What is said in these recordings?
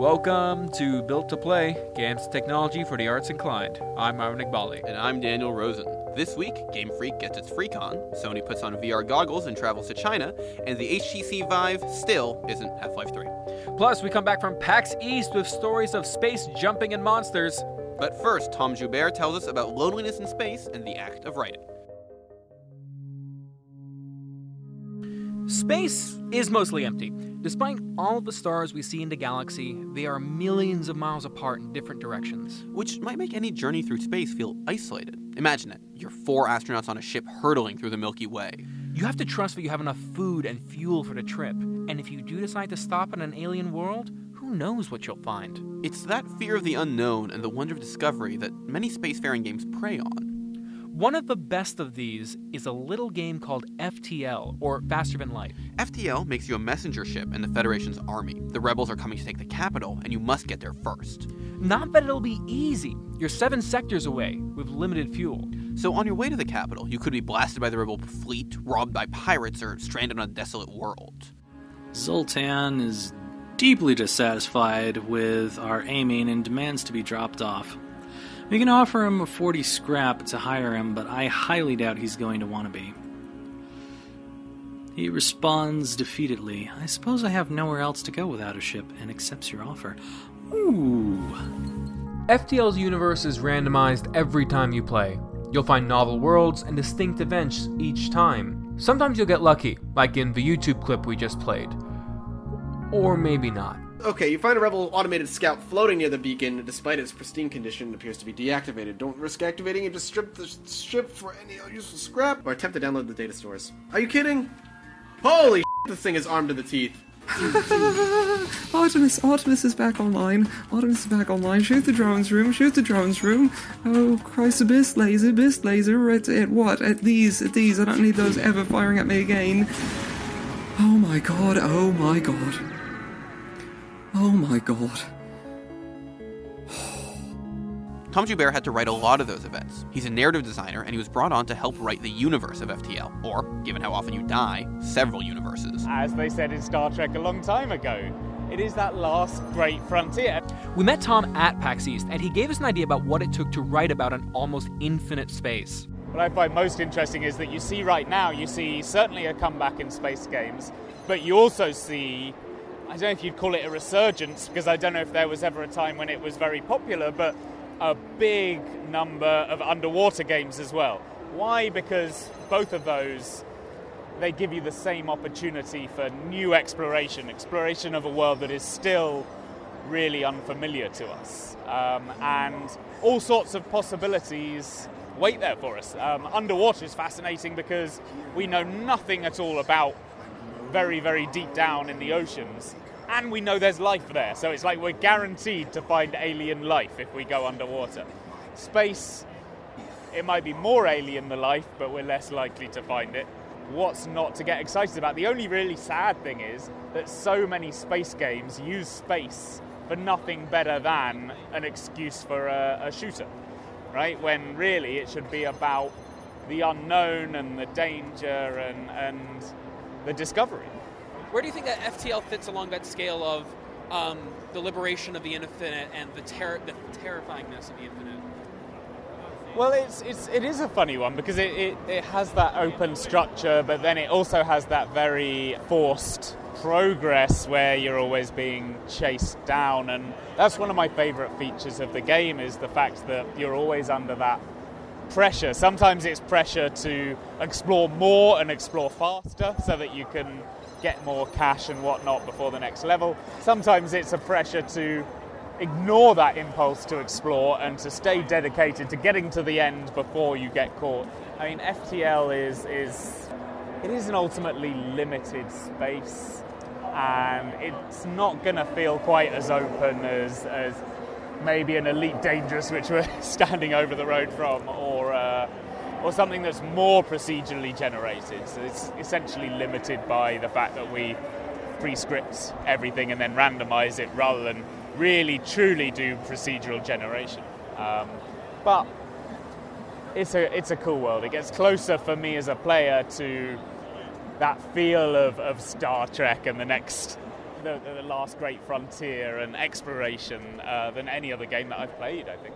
Welcome to Built to Play, games technology for the arts inclined. I'm Marvin Iqbali. And I'm Daniel Rosen. This week, Game Freak gets its FreeCon, Sony puts on VR goggles and travels to China, and the HTC Vive still isn't Half Life 3. Plus, we come back from PAX East with stories of space jumping and monsters. But first, Tom Jubert tells us about loneliness in space and the act of writing. Space is mostly empty. Despite all of the stars we see in the galaxy, they are millions of miles apart in different directions. Which might make any journey through space feel isolated. Imagine it you're four astronauts on a ship hurtling through the Milky Way. You have to trust that you have enough food and fuel for the trip, and if you do decide to stop in an alien world, who knows what you'll find? It's that fear of the unknown and the wonder of discovery that many spacefaring games prey on. One of the best of these is a little game called FTL, or Faster Than Light. FTL makes you a messenger ship in the Federation's army. The rebels are coming to take the capital, and you must get there first. Not that it'll be easy. You're seven sectors away, with limited fuel. So, on your way to the capital, you could be blasted by the rebel fleet, robbed by pirates, or stranded on a desolate world. Zoltan is deeply dissatisfied with our aiming and demands to be dropped off. We can offer him a 40 scrap to hire him, but I highly doubt he's going to want to be. He responds defeatedly, I suppose I have nowhere else to go without a ship, and accepts your offer. Ooh. FTL's universe is randomized every time you play. You'll find novel worlds and distinct events each time. Sometimes you'll get lucky, like in the YouTube clip we just played. Or maybe not. Okay, you find a rebel automated scout floating near the beacon. Despite its pristine condition, it appears to be deactivated. Don't risk activating it. Just strip the ship for any useful scrap, or attempt to download the data stores. Are you kidding? Holy this thing is armed to the teeth. Artemis, Artemis is back online. Artemis is back online. Shoot the drones room. Shoot the drones room. Oh Christ, abyss laser, abyss laser. At, at what? At these, at these. I don't need those ever firing at me again. Oh my god. Oh my god. Oh my god. Tom Jubert had to write a lot of those events. He's a narrative designer, and he was brought on to help write the universe of FTL, or, given how often you die, several universes. As they said in Star Trek a long time ago, it is that last great frontier. We met Tom at PAX East, and he gave us an idea about what it took to write about an almost infinite space. What I find most interesting is that you see right now, you see certainly a comeback in space games, but you also see I don't know if you'd call it a resurgence because I don't know if there was ever a time when it was very popular, but a big number of underwater games as well. Why? Because both of those they give you the same opportunity for new exploration, exploration of a world that is still really unfamiliar to us, um, and all sorts of possibilities wait there for us. Um, underwater is fascinating because we know nothing at all about very, very deep down in the oceans. And we know there's life there, so it's like we're guaranteed to find alien life if we go underwater. Space, it might be more alien than life, but we're less likely to find it. What's not to get excited about? The only really sad thing is that so many space games use space for nothing better than an excuse for a, a shooter, right? When really it should be about the unknown and the danger and, and the discovery. Where do you think that FTL fits along that scale of um, the liberation of the infinite and the, ter- the terrifyingness of the infinite? Well, it's, it's, it is a funny one because it, it, it has that open structure, but then it also has that very forced progress where you're always being chased down. And that's one of my favourite features of the game is the fact that you're always under that pressure. Sometimes it's pressure to explore more and explore faster so that you can get more cash and whatnot before the next level. Sometimes it's a pressure to ignore that impulse to explore and to stay dedicated to getting to the end before you get caught. I mean, FTL is is it is an ultimately limited space, and it's not going to feel quite as open as as maybe an Elite Dangerous, which we're standing over the road from, or. Uh, or something that's more procedurally generated. So it's essentially limited by the fact that we pre-script everything and then randomize it rather than really truly do procedural generation. Um, but it's a it's a cool world. It gets closer for me as a player to that feel of, of Star Trek and the next the, the last great frontier and exploration uh, than any other game that I've played. I think.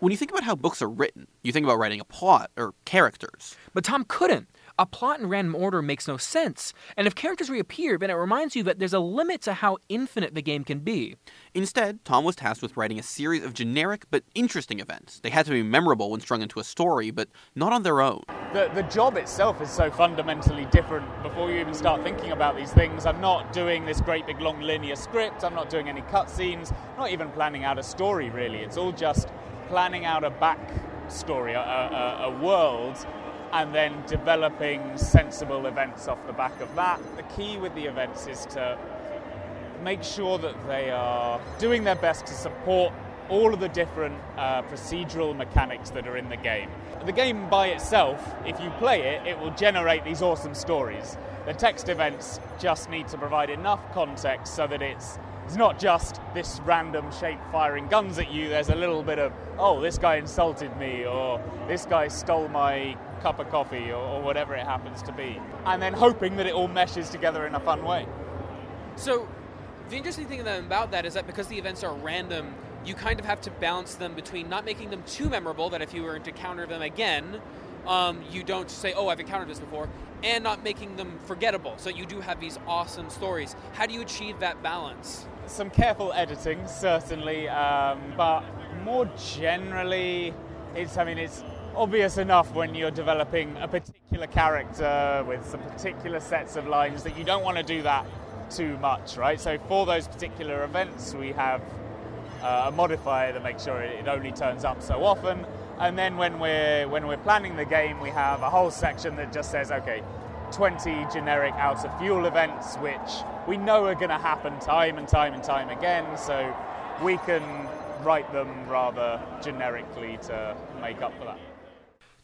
When you think about how books are written, you think about writing a plot or characters. But Tom couldn't. A plot in random order makes no sense, and if characters reappear, then it reminds you that there's a limit to how infinite the game can be. Instead, Tom was tasked with writing a series of generic but interesting events. They had to be memorable when strung into a story, but not on their own. The, the job itself is so fundamentally different before you even start thinking about these things. I'm not doing this great big long linear script, I'm not doing any cutscenes, not even planning out a story really. It's all just planning out a backstory, a, a, a world and then developing sensible events off the back of that. The key with the events is to make sure that they are doing their best to support all of the different uh, procedural mechanics that are in the game. The game by itself, if you play it, it will generate these awesome stories. The text events just need to provide enough context so that it's it's not just this random shape firing guns at you. There's a little bit of, oh, this guy insulted me, or this guy stole my cup of coffee, or, or whatever it happens to be. And then hoping that it all meshes together in a fun way. So, the interesting thing about that is that because the events are random, you kind of have to balance them between not making them too memorable, that if you were to counter them again, um, you don't say, oh, I've encountered this before, and not making them forgettable. So you do have these awesome stories. How do you achieve that balance? some careful editing, certainly, um, but more generally, it's I mean it's obvious enough when you're developing a particular character with some particular sets of lines that you don't want to do that too much, right? So for those particular events, we have uh, a modifier to make sure it only turns up so often. And then when we're when we're planning the game, we have a whole section that just says, okay, 20 generic out of fuel events, which we know are going to happen time and time and time again, so we can write them rather generically to make up for that.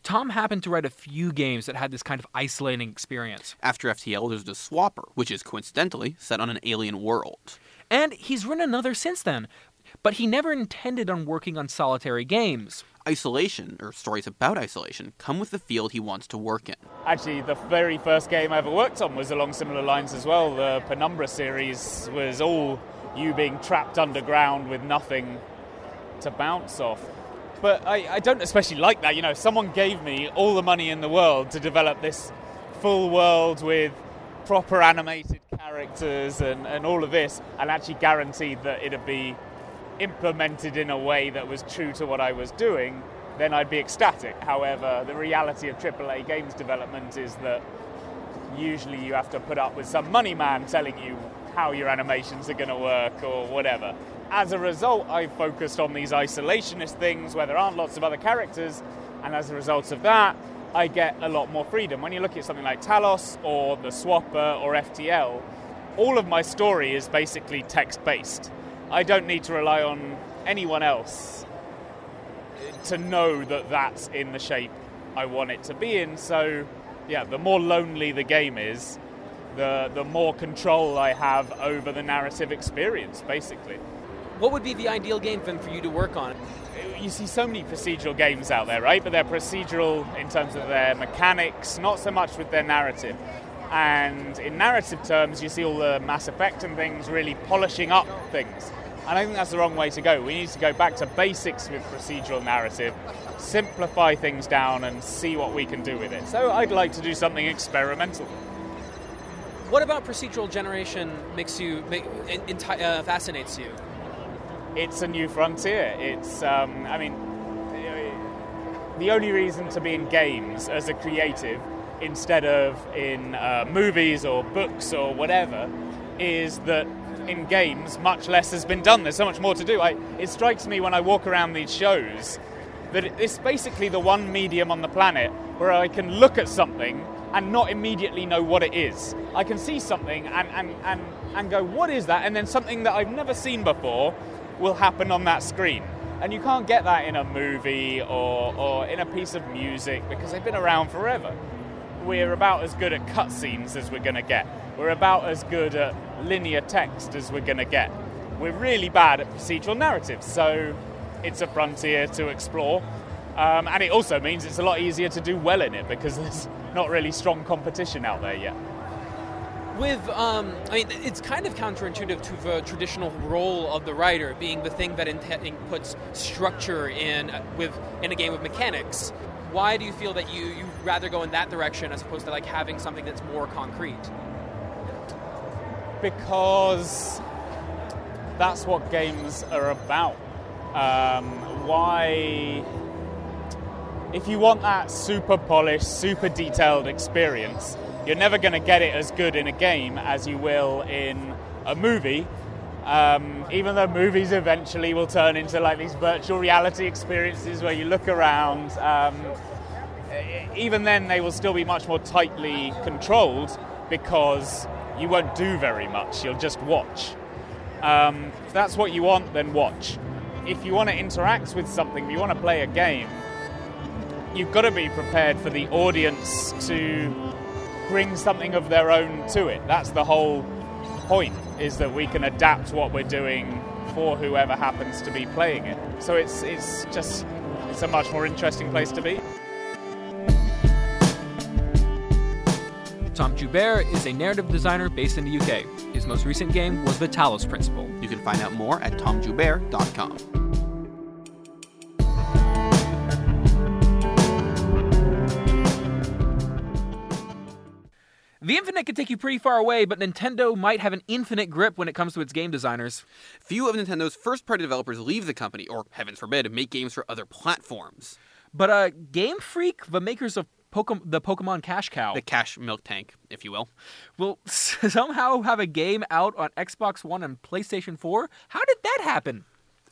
Tom happened to write a few games that had this kind of isolating experience. After FTL, there's the Swapper, which is coincidentally set on an alien world. And he's written another since then, but he never intended on working on solitary games isolation, or stories about isolation, come with the field he wants to work in. Actually, the very first game I ever worked on was along similar lines as well. The Penumbra series was all you being trapped underground with nothing to bounce off. But I, I don't especially like that. You know, someone gave me all the money in the world to develop this full world with proper animated characters and, and all of this, and actually guaranteed that it'd be implemented in a way that was true to what I was doing, then I'd be ecstatic. However, the reality of AAA games development is that usually you have to put up with some money man telling you how your animations are going to work or whatever. As a result, I've focused on these isolationist things where there aren't lots of other characters, and as a result of that, I get a lot more freedom. When you look at something like Talos or the Swapper or FTL, all of my story is basically text based. I don't need to rely on anyone else to know that that's in the shape I want it to be in. So, yeah, the more lonely the game is, the the more control I have over the narrative experience, basically. What would be the ideal game then for you to work on? You see so many procedural games out there, right? But they're procedural in terms of their mechanics, not so much with their narrative. And in narrative terms, you see all the Mass Effect and things really polishing up things. And I think that's the wrong way to go. We need to go back to basics with procedural narrative, simplify things down, and see what we can do with it. So I'd like to do something experimental. What about procedural generation makes you make, uh, fascinates you? It's a new frontier. It's, um, I mean, the only reason to be in games as a creative instead of in uh, movies or books or whatever is that in games much less has been done. There's so much more to do. I, it strikes me when I walk around these shows that it's basically the one medium on the planet where I can look at something and not immediately know what it is. I can see something and, and, and, and go, what is that? And then something that I've never seen before will happen on that screen. And you can't get that in a movie or, or in a piece of music because they've been around forever we're about as good at cutscenes as we're going to get. We're about as good at linear text as we're going to get. We're really bad at procedural narratives, so it's a frontier to explore. Um, and it also means it's a lot easier to do well in it because there's not really strong competition out there yet. with um, I mean, it's kind of counterintuitive to the traditional role of the writer being the thing that in- puts structure in uh, with in a game of mechanics. Why do you feel that you you rather go in that direction as opposed to like having something that's more concrete? Because that's what games are about. Um, why? If you want that super polished, super detailed experience, you're never going to get it as good in a game as you will in a movie. Um, even though movies eventually will turn into like these virtual reality experiences where you look around, um, even then they will still be much more tightly controlled because you won't do very much. You'll just watch. Um, if that's what you want, then watch. If you want to interact with something, if you want to play a game, you've got to be prepared for the audience to bring something of their own to it. That's the whole point, is that we can adapt what we're doing for whoever happens to be playing it. So it's, it's just, it's a much more interesting place to be. Tom Jubert is a narrative designer based in the UK. His most recent game was The Talos Principle. You can find out more at tomjubert.com. The Infinite could take you pretty far away, but Nintendo might have an infinite grip when it comes to its game designers. Few of Nintendo's first party developers leave the company, or heavens forbid, make games for other platforms. But uh, Game Freak, the makers of Pokemon, the Pokemon Cash Cow, The cash milk tank, if you will. will somehow have a game out on Xbox One and PlayStation 4. How did that happen?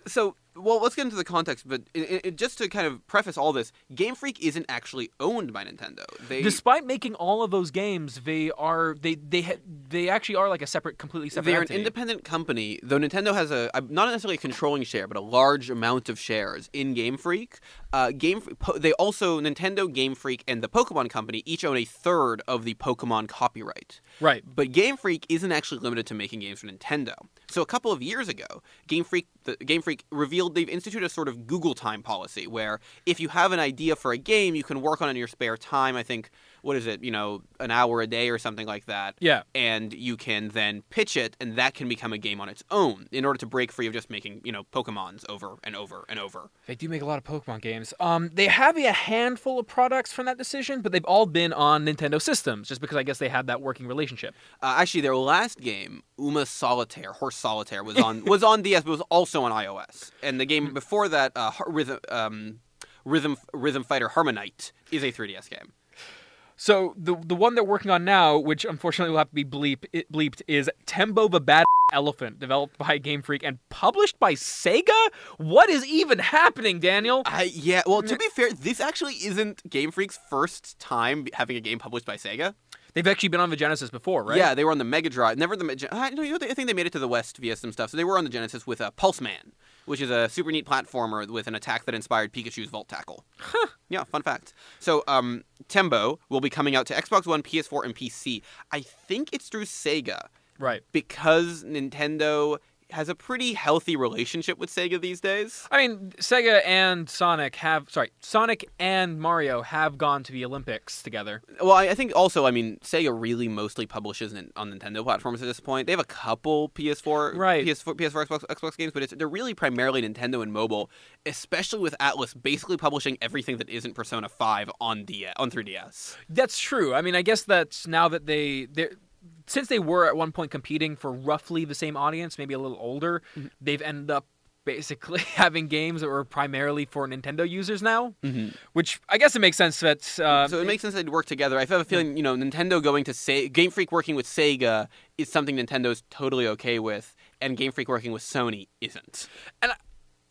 So, well, let's get into the context, but it, it, just to kind of preface all this, Game Freak isn't actually owned by Nintendo. They Despite making all of those games, they are they they ha- they actually are like a separate, completely separate. They're an independent company, though Nintendo has a not necessarily a controlling share, but a large amount of shares in Game Freak. Uh, Game po- they also Nintendo, Game Freak, and the Pokemon Company each own a third of the Pokemon copyright. Right. But Game Freak isn't actually limited to making games for Nintendo. So a couple of years ago, Game Freak the Game Freak revealed they've instituted a sort of Google Time policy where if you have an idea for a game, you can work on it in your spare time. I think what is it, you know, an hour a day or something like that. Yeah. And you can then pitch it, and that can become a game on its own in order to break free of just making, you know, Pokemons over and over and over. They do make a lot of Pokemon games. Um, they have a handful of products from that decision, but they've all been on Nintendo systems, just because I guess they had that working relationship. Uh, actually, their last game, Uma Solitaire, Horse Solitaire, was on was on DS, but was also on iOS. And the game before that, uh, Rhythm um, Rhythm Rhythm Fighter HarmoKnight, is a 3DS game. So the the one they're working on now, which unfortunately will have to be bleep, it, bleeped, is Tembo the Bad Elephant, developed by Game Freak and published by Sega. What is even happening, Daniel? Uh, yeah, well, to be fair, this actually isn't Game Freak's first time having a game published by Sega. They've actually been on the Genesis before, right? Yeah, they were on the Mega Drive. Never the. I, you know, I think they made it to the West via some stuff. So they were on the Genesis with uh, Pulseman, which is a super neat platformer with an attack that inspired Pikachu's Volt Tackle. Huh. Yeah, fun fact. So, um, Tembo will be coming out to Xbox One, PS4, and PC. I think it's through Sega Right. because Nintendo has a pretty healthy relationship with Sega these days. I mean, Sega and Sonic have sorry, Sonic and Mario have gone to the Olympics together. Well, I, think also, I mean, Sega really mostly publishes in, on Nintendo platforms at this point. They have a couple PS4, Right. PS4, PS4, Xbox, Xbox games, but it's, they're really primarily Nintendo and mobile, especially with Atlus basically publishing everything that isn't Persona 5 on DS, on 3DS. That's true. I mean, I guess that's now that they they since they were at one point competing for roughly the same audience, maybe a little older, Mm-hmm. they've ended up basically having games that were primarily for Nintendo users now, which I guess it makes sense that uh, Mm-hmm. so it makes sense they'd work together. I have a feeling, you know, Nintendo going to say Game Freak working with Sega is something Nintendo's totally okay with, and Game Freak working with Sony isn't.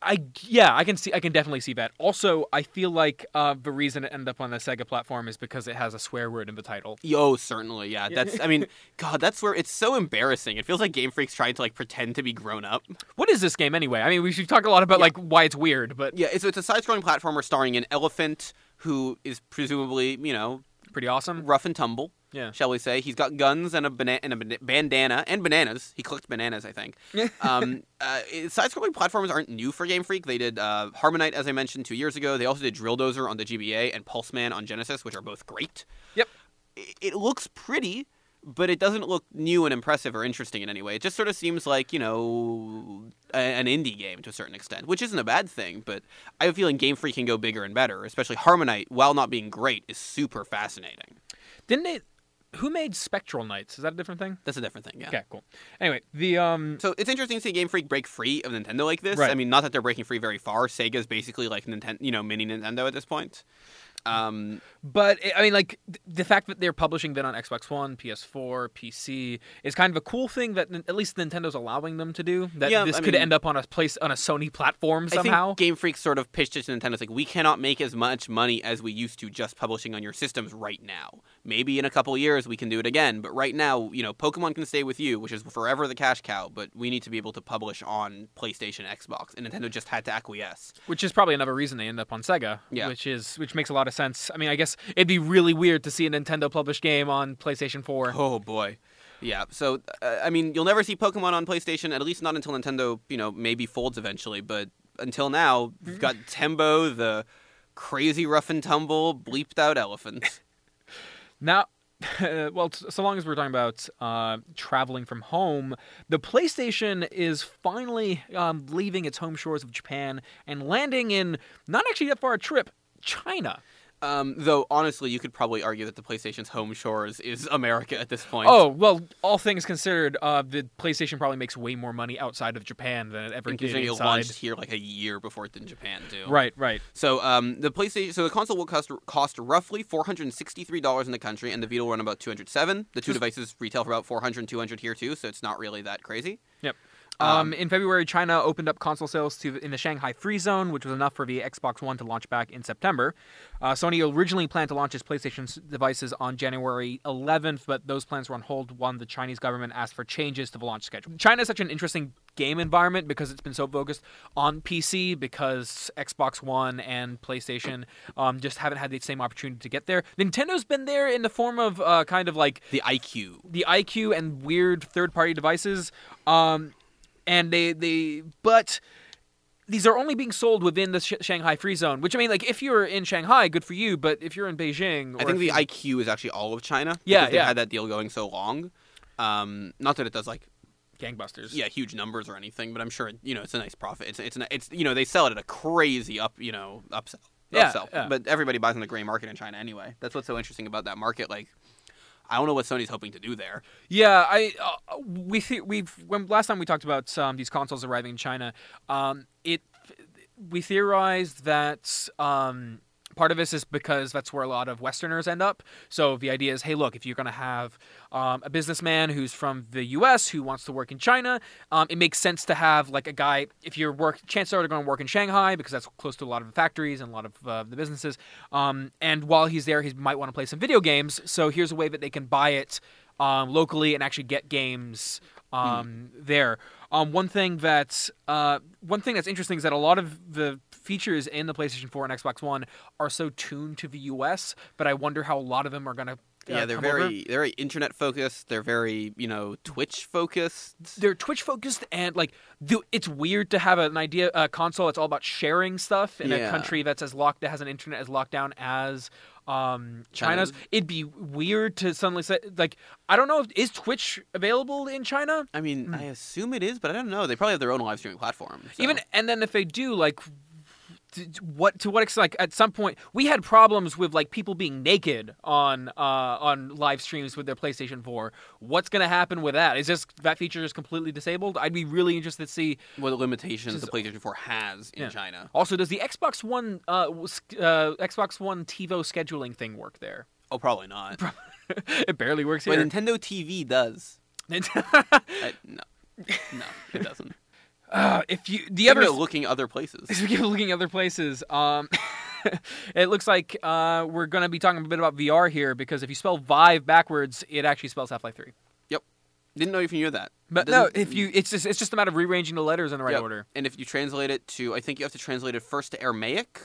I yeah, I can see I can definitely see that. Also, I feel like uh, the reason it ended up on the Sega platform is because it has a swear word in the title. Oh, certainly, yeah. That's, I mean, God, that's where it's so embarrassing. It feels like Game Freak's trying to like pretend to be grown up. What is this game anyway? I mean, we should talk a lot about like why it's weird, but Yeah, it's, it's a side-scrolling platformer starring an elephant who is presumably, you know, pretty awesome. rough and tumble. Yeah. Shall we say? He's got guns and a, bana- and a bandana and bananas. He collects bananas, I think. um, uh, side-scrolling platformers aren't new for Game Freak. They did uh, HarmoKnight, as I mentioned, two years ago. They also did Drill Dozer on the GBA and Pulseman on Genesis, which are both great. Yep. It, it looks pretty, but it doesn't look new and impressive or interesting in any way. It just sort of seems like, you know, a, an indie game to a certain extent, which isn't a bad thing, but I have a feeling Game Freak can go bigger and better, especially HarmoKnight, while not being great, is super fascinating. Didn't it? Who made Spectral Knights? Is that a different thing? That's a different thing, yeah. Okay, cool. Anyway, the um, So it's interesting to see Game Freak break free of Nintendo like this. Right. I mean, not that they're breaking free very far. Sega's basically like Nintendo, you know, mini Nintendo at this point. Um, But I mean, like th- the fact that they're publishing that on Xbox One, PS4, PC is kind of a cool thing that n- at least Nintendo's allowing them to do. That Yeah, this I could mean- end up on a place on a Sony platform I somehow. think Game Freak sort of pitched it to Nintendo. It's like we cannot make as much money as we used to just publishing on your systems right now. Maybe in a couple years we can do it again, but right now, you know, Pokemon can stay with you, which is forever the cash cow. But we need to be able to publish on PlayStation, Xbox, and Nintendo just had to acquiesce. which is probably another reason they end up on Sega. Yeah. which is which makes a lot of sense. I mean, I guess it'd be really weird to see a Nintendo published game on PlayStation 4. Oh boy. Yeah, so uh, I mean, you'll never see Pokemon on PlayStation, at least not until Nintendo, you know, maybe folds eventually. But until now, we've got Tembo, the crazy rough and tumble, bleeped out elephant. Now, well, so long as we're talking about uh, traveling from home, the PlayStation is finally um, leaving its home shores of Japan and landing in not actually that far a trip, China. Um, though honestly, you could probably argue that the PlayStation's home shores is America at this point. Oh well, all things considered, uh, the PlayStation probably makes way more money outside of Japan than it ever and did considering it launched here like a year before it did in Japan too. Right, right. So um, the PlayStation, so the console will cost cost roughly four hundred and sixty three dollars in the country, and the Vita will run about two hundred seven. The two devices retail for about 400 and 200 here too, so it's not really that crazy. Yep. Um, in February, China opened up console sales to in the Shanghai Free Zone, which was enough for the Xbox One to launch back in September. Uh, Sony originally planned to launch its PlayStation devices on January 11th, but those plans were on hold when the Chinese government asked for changes to the launch schedule. China is such an interesting game environment because it's been so focused on PC because Xbox One and PlayStation um, just haven't had the same opportunity to get there. Nintendo's been there in the form of uh, kind of like The iQue. the iQue and weird third-party devices, um, and they they but these are only being sold within the Sh- Shanghai Free Zone. Which I mean, like if you're in Shanghai, good for you. But if you're in Beijing, I think the iQue is actually all of China. Yeah, because they've yeah. had that deal going so long. Um, not that it does like gangbusters. yeah huge numbers or anything, but I'm sure you know it's a nice profit. It's it's an, it's you know they sell it at a crazy up you know upsell. Yeah, upsell. yeah. But everybody buys on the gray market in China anyway. That's what's so interesting about that market. Like, I don't know what Sony's hoping to do there. Yeah, I uh, we the- we've when last time we talked about um, these consoles arriving in China, um, it we theorized that um, part of this is because that's where a lot of Westerners end up. So the idea is, hey, look, if you're going to have um, a businessman who's from the U.S. who wants to work in China, um, it makes sense to have like a guy. If you're work, chances are they're going to work in Shanghai because that's close to a lot of the factories and a lot of uh, the businesses. Um, and while he's there, he might want to play some video games. So here's a way that they can buy it um, locally and actually get games um, there. Um, one thing that uh, one thing that's interesting is that a lot of the features in the PlayStation 4 and Xbox One are so tuned to the US, but I wonder how a lot of them are going to. yeah, they're very they're very internet focused. They're very you know Twitch focused. They're Twitch focused and like the, it's weird to have an idea a console that's all about sharing stuff in a country that's as locked that has an internet as locked down as um, China's. China's. It'd be weird to suddenly say like I don't know if is Twitch available in China? I mean, I assume it is, but I don't know. They probably have their own live streaming platform. so- Even and then if they do, like, t- t- what to what extent? Like at some point, we had problems with like people being naked on uh on live streams with their PlayStation 4. What's gonna happen with that? Is this that feature just completely disabled? I'd be really interested to see. what limitations the PlayStation 4 has in Yeah. China. Also, does the Xbox One uh, uh Xbox One TiVo scheduling thing work there? Oh, probably not. it barely works But here. Nintendo TV does. I, no, no, it doesn't. Uh, if you the other looking other places. Keep looking other places, um, it looks like uh, we're going to be talking a bit about VR here because if you spell Vive backwards, it actually spells Half Life Three. Yep, Didn't know if you knew that. But no, if you, it's just it's just a matter of rearranging the letters in the right Yep. order. And if you translate it to, I think you have to translate it first to Aramaic,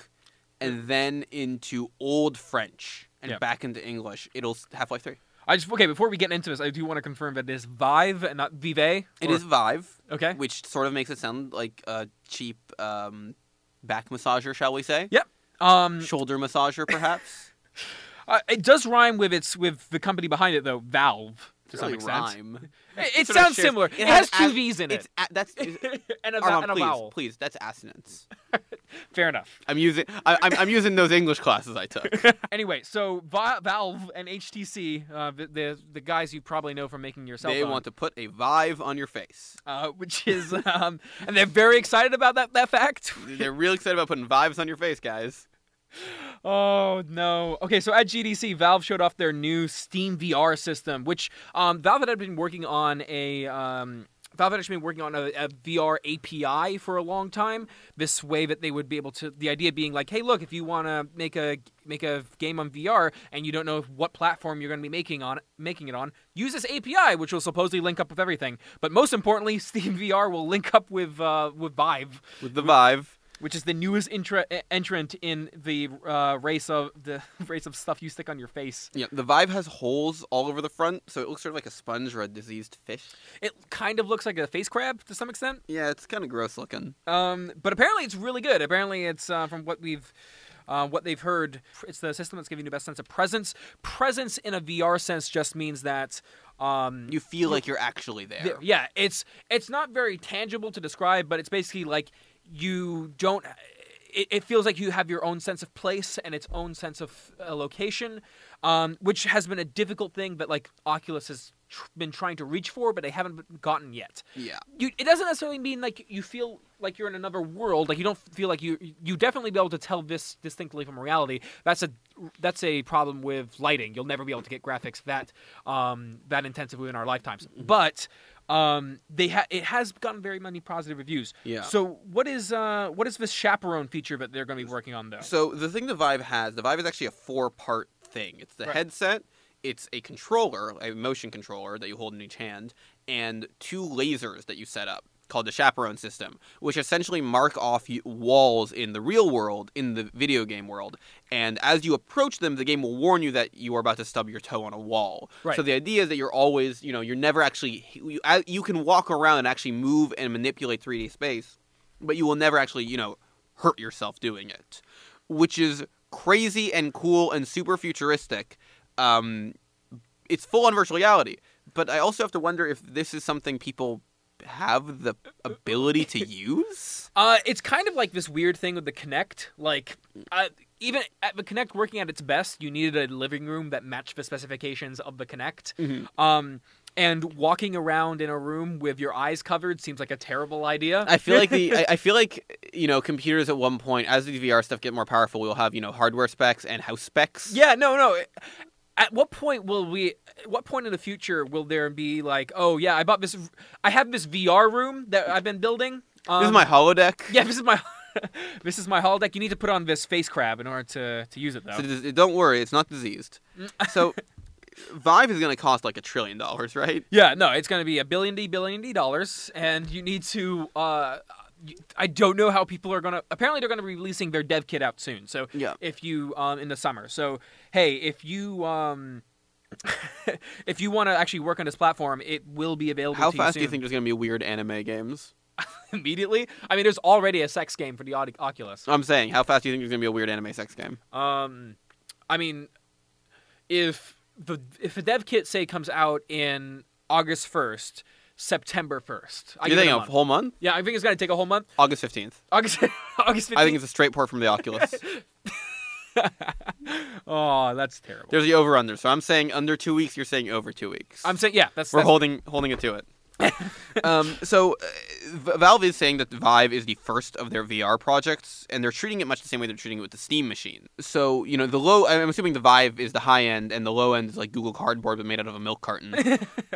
and then into Old French, and Yep. back into English. It'll Half Life Three. I just okay before we get into this, I do want to confirm that it is Vive and not Vive. It or- is Vive, okay. which sort of makes it sound like a cheap um, back massager, shall we say? Yep. Um, Shoulder massager, perhaps. uh, it does rhyme with its with the company behind it though, Valve. To Doesn't some really extent. rhyme. It, it sounds shares- similar. It, has two as- V's in it. It's a, that's and a, Armand, and a please, vowel. please. That's assonance. Fair enough. I'm using I, I'm, I'm using those English classes I took. Anyway, so Valve and HTC, uh, the, the the guys you probably know from making your cell they phone, want to put a Vive on your face. uh, which is, um, and they're very excited about that that fact. They're really excited about putting Vives on your face, guys. Oh no. Okay, so at GDC, Valve showed off their new Steam VR system, which um, Valve had been working on a um, Valve had actually been working on a, a VR API for a long time. This way that they would be able to. The idea being like, hey, look, if you want to make a make a game on VR and you don't know what platform you're going to be making on making it on, use this API, which will supposedly link up with everything. But most importantly, Steam VR will link up with uh, with Vive With the Vive. Which is the newest intra- entrant in the uh, race of the race of stuff you stick on your face. Yeah, the Vive has holes all over the front, so it looks sort of like a sponge or a diseased fish. It kind of looks like a face crab to some extent, Yeah, it's kind of gross looking. um, but apparently it's really good. Apparently it's uh, from what we've. Uh, what they've heard, it's the system that's giving you the best sense of presence. Presence in a VR sense just means that um, You feel like you're actually there. Th- Yeah, it's it's not very tangible to describe, but it's basically like you don't. It, it feels like you have your own sense of place and its own sense of uh, location, um, which has been a difficult thing that like Oculus has tr- been trying to reach for, but they haven't gotten yet. Yeah. You, it doesn't necessarily mean like you feel like you're in another world. Like you don't feel like you you definitely be able to tell this distinctly from reality. That's a that's a problem with lighting. You'll never be able to get graphics that um, that intensive within our lifetimes. But um, they ha- it has gotten very many positive reviews. Yeah. So what is uh, what is this chaperone feature that they're going to be working on though? So the thing the Vive has, the Vive is actually a four-part thing. It's the Right. headset, it's a controller, a motion controller that you hold in each hand, and two lasers that you set up called the chaperone system, which essentially mark off walls in the real world, in the video game world. And as you approach them, the game will warn you that you are about to stub your toe on a wall. Right. So the idea is that you're always, you know, you're never actually, you, you can walk around and actually move and manipulate 3D space, but you will never actually, you know, hurt yourself doing it, which is crazy and cool and super futuristic. Um, it's full on virtual reality, but I also have to wonder if this is something people have the ability to use. Uh, it's kind of like this weird thing with the Kinect. Like, uh, even at the Kinect working at its best, you needed a living room that matched the specifications of the Kinect. Mm-hmm. Um, and walking around in a room with your eyes covered seems like a terrible idea. I feel like the I, I feel like you know computers at one point as the VR stuff get more powerful, we'll have you know hardware specs and house specs. yeah, no, no. At what point will we? At what point in the future will there be like, oh yeah, I bought this. I have this VR room that I've been building. Um, This is my holodeck. Yeah, this is my. this is my holodeck. You need to put on this face crab in order to to use it though. So don't worry, it's not diseased. So Vive is going to cost like a trillion dollars, right? Yeah, no, it's going to be a billion d billion d dollars, and you need to. Uh, I don't know how people are going to. Apparently, they're going to be releasing their dev kit out soon. So Yeah. if you um in the summer. So hey, if you um. if you want to actually work on this platform, it will be available How to fast do you think there's going to be weird anime games? immediately? I mean, there's already a sex game for the Oc- Oculus. I'm saying, how fast do you think there's going to be a weird anime sex game? Um, I mean, if the if a dev kit say comes out in August first, September first, I you think a a whole month? Yeah, I think it's gonna take a whole month. August 15th. August, August 15th. I think it's a straight port from the Oculus. oh, that's terrible. There's the over under. So I'm saying under two weeks. You're saying over two weeks. I'm saying, yeah, that's, We're that's holding holding it to it. um, so, uh, Valve is saying that Vive is the first of their VR projects, and they're treating it much the same way they're treating it with the Steam machine. So, you know, the low, I'm assuming the Vive is the high end, and the low end is like Google Cardboard, but made out of a milk carton.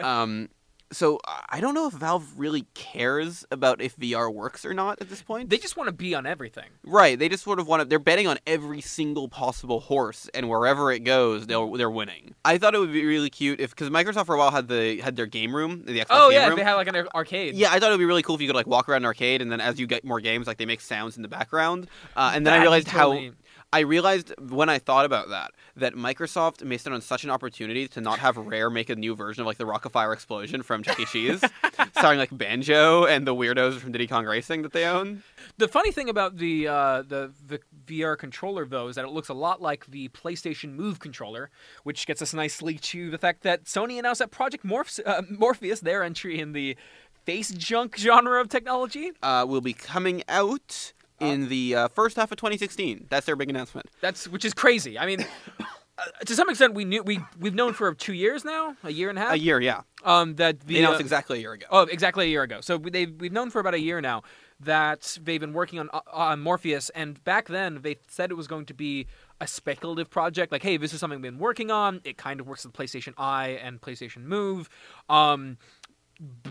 um, so, I don't know if Valve really cares about if VR works or not at this point. they just want to be on everything. Right. They just sort of want to. They're betting on every single possible horse, and wherever it goes, they'll they're winning. I thought it would be really cute if because Microsoft for a while had the had their game room, the Xbox Oh yeah, room. they have like an arcade. yeah, I thought it would be really cool if you could like walk around an arcade, and then as you get more games, like they make sounds in the background. Uh, and then I That'd be realized totally- how I realized when I thought about that that Microsoft missed out on such an opportunity to not have Rare make a new version of like the Rock-afire Explosion from Chuck E. Cheese, starring like Banjo and the weirdos from Diddy Kong Racing that they own. The funny thing about the uh, the the VR controller though is that it looks a lot like the PlayStation Move controller, which gets us nicely to the fact that Sony announced that Project Morph- uh, Morpheus, their entry in the face junk genre of technology, Uh, will be coming out in the uh, first half of 2016. That's their big announcement. that's which is crazy. I mean. Uh, to some extent, we knew we we've known for two years now, a year and a half. A year, yeah. Um, that They announced uh, exactly a year ago. Oh, exactly a year ago. So they we've known for about a year now that they've been working on uh, on Morpheus, and back then they said it was going to be a speculative project. Like, hey, this is something we've been working on. It kind of works with PlayStation Eye and PlayStation Move. Um,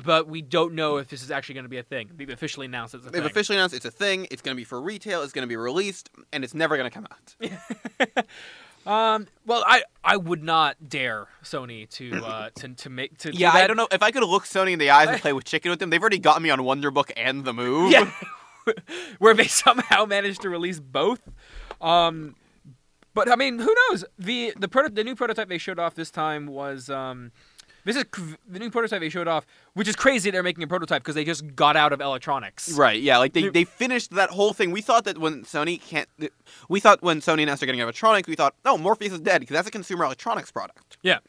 but we don't know if this is actually going to be a thing. They've officially announced it's a They've thing. officially announced it's a thing. It's going to be for retail. It's going to be released, and it's never going to come out. um, well, I I would not dare Sony to uh, to to make to do Yeah, I don't know if I could look Sony in the eyes and play with chicken with them. They've already gotten me on Wonderbook and the Move. Yeah. Where they somehow managed to release both. Um, but I mean, who knows? The the proto- the new prototype they showed off this time was um, this is the new prototype they showed off, which is crazy. They're making a prototype because they just got out of electronics. Right, yeah, like they, they finished that whole thing. We thought that when Sony can't, we thought when Sony announced they're getting electronics, we thought, oh, Morpheus is dead because that's a consumer electronics product. Yeah.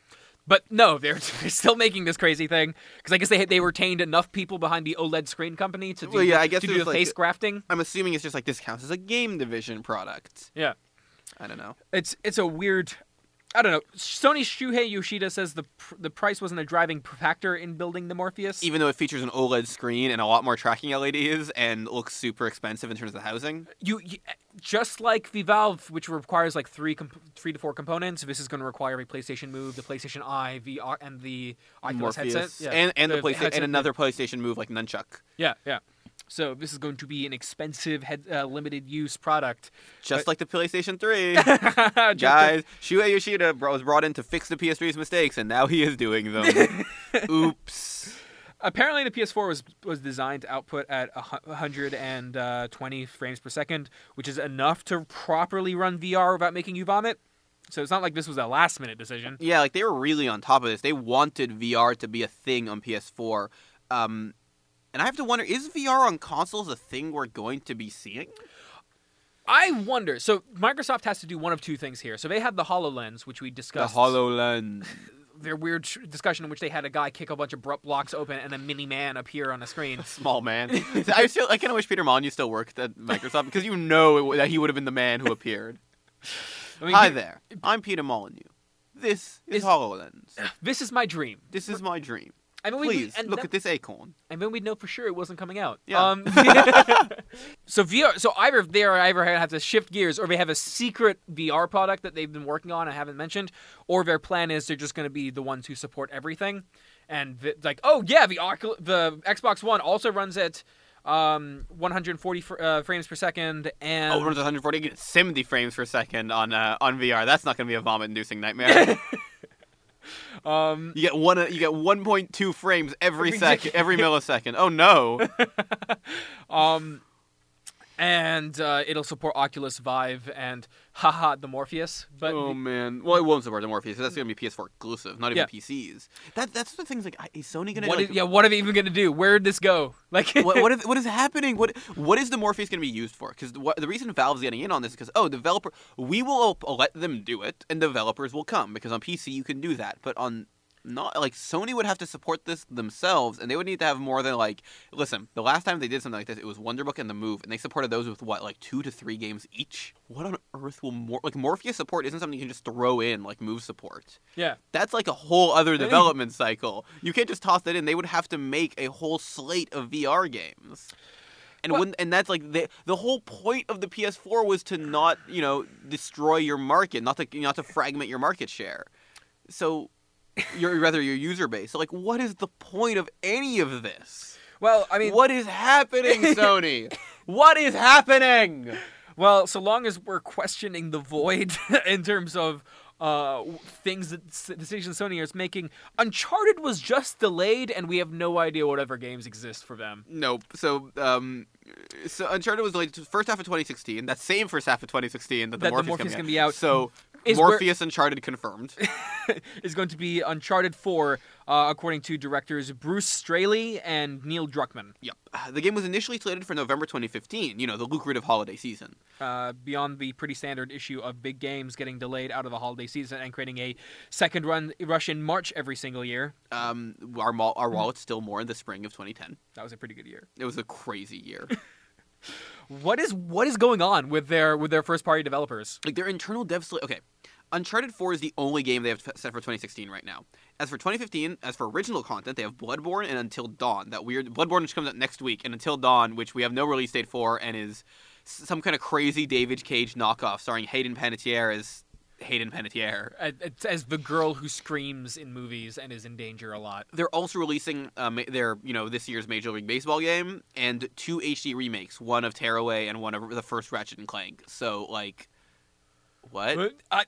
But no, they're, they're still making this crazy thing because I guess they they retained enough people behind the OLED screen company to do Well, yeah, I guess to do the like- face grafting. I'm assuming it's just like this counts as a game division product. Yeah. I don't know. it's it's a weird I don't know. Sony's Shuhei Yoshida says the pr- the price wasn't a driving factor in building the Morpheus. Even though it features an OLED screen and a lot more tracking LEDs and looks super expensive in terms of the housing. you, you just like the Valve, which requires like three comp- three to four components. This is going to require a PlayStation Move, the PlayStation Eye, VR, and the Oculus Morpheus headset. Yeah. and and the, PlayStation and another PlayStation Move like Nunchuck. Yeah, yeah. So this is going to be an expensive, head, uh, limited use product. Just But- like the PlayStation 3. Just Guys, Shuhei Yoshida was brought in to fix the PS3's mistakes, and now he is doing them. Oops. Apparently, the PS4 was was designed to output at 120 frames per second, which is enough to properly run VR without making you vomit. So it's not like this was a last minute decision. Yeah, like they were really on top of this. They wanted VR to be a thing on PS4. Um, and I have to wonder, is VR on consoles a thing we're going to be seeing? I wonder. So Microsoft has to do one of two things here. So they had the Hololens, which we discussed. The. HoloLens. Their weird discussion in which they had a guy kick a bunch of blocks open and a mini man appear on the screen. Small man. I still, I kind of wish Peter Molyneux still worked at Microsoft because you know it, that he would have been the man who appeared. I mean, Hi he- there. I'm Peter Molyneux. This is Is- HoloLens. This is my dream. This is my dream. I mean, we- Please and look that- at this acorn. and then we'd know for sure it wasn't coming out. Yeah. Um, so VR, so either they are either have to shift gears, or they have a secret VR product that they've been working on and haven't mentioned, or their plan is they're just going to be the ones who support everything, and th- like, oh yeah, the the Xbox One also runs at um 140 fr- uh, frames per second, and Oh, it runs 140 70 frames per second on uh, on VR. That's not going to be a vomit-inducing nightmare. um you get one. You get 1.2 frames every second. every millisecond. Oh no! um. And uh, it'll support Oculus Vive and haha the Morpheus, but oh man. Well, it won't support the Morpheus. That's going to be PS4 exclusive, not even Yeah. PCs. That that's the things like is Sony going to what like, is, yeah, what are they even going to do? Where'd this go? Like, what, what, is, what is happening? What what is the Morpheus going to be used for? Because the reason Valve's getting in on this is because oh, developer, we will let them do it, and developers will come because on PC you can do that, but on not like Sony would have to support this themselves, and they would need to have more than like. Listen, the last time they did something like this, it was Wonderbook and the Move, and they supported those with what like two to three games each. What on earth will Mor- like Morpheus support? Isn't something you can just throw in like Move support. yeah. That's like a whole other development cycle. You can't just toss that in. They would have to make a whole slate of VR games. And Well- when, and that's like the the whole point of the PS4 was to not, you know, destroy your market, not to not to fragment your market share. So your rather your user base. So like what is the point of any of this? Well, I mean, what is happening, Sony? what is happening? well, so long as we're questioning the void in terms of uh, things that s- decisions Sony is making. Uncharted was just delayed, and we have no idea what other games exist for them. Nope. So, um, so Uncharted was delayed to first half of 2016. That same first half of 2016 that the That the Morpheus, Morpheus coming can be out. So Is where- Morpheus Uncharted confirmed. is going to be Uncharted 4, uh, according to directors Bruce Straley and Neil Druckmann. yep. Uh, The game was initially slated for November 2015. You know, the lucrative holiday season. Uh, beyond the pretty standard issue of big games getting delayed out of the holiday season and creating a second run rush in March every single year, Um, our mall, our wallet's still more in the spring of 2010. that was a pretty good year. It was a crazy year. What is what is going on with their with their first party developers? like their internal dev slate. Okay, Uncharted 4 is the only game they have set for 2016 right now. As for 2015, as for original content, they have Bloodborne and Until Dawn. That weird Bloodborne which comes out next week, and Until Dawn, which we have no release date for, and is some kind of crazy David Cage knockoff starring Hayden Panettiere as Hayden Panettiere. Uh, as the girl who screams in movies and is in danger a lot. They're also releasing um, their, you know, this year's Major League Baseball game and two HD remakes, one of Tearaway and one of the first Ratchet and Clank. So, like, what? I,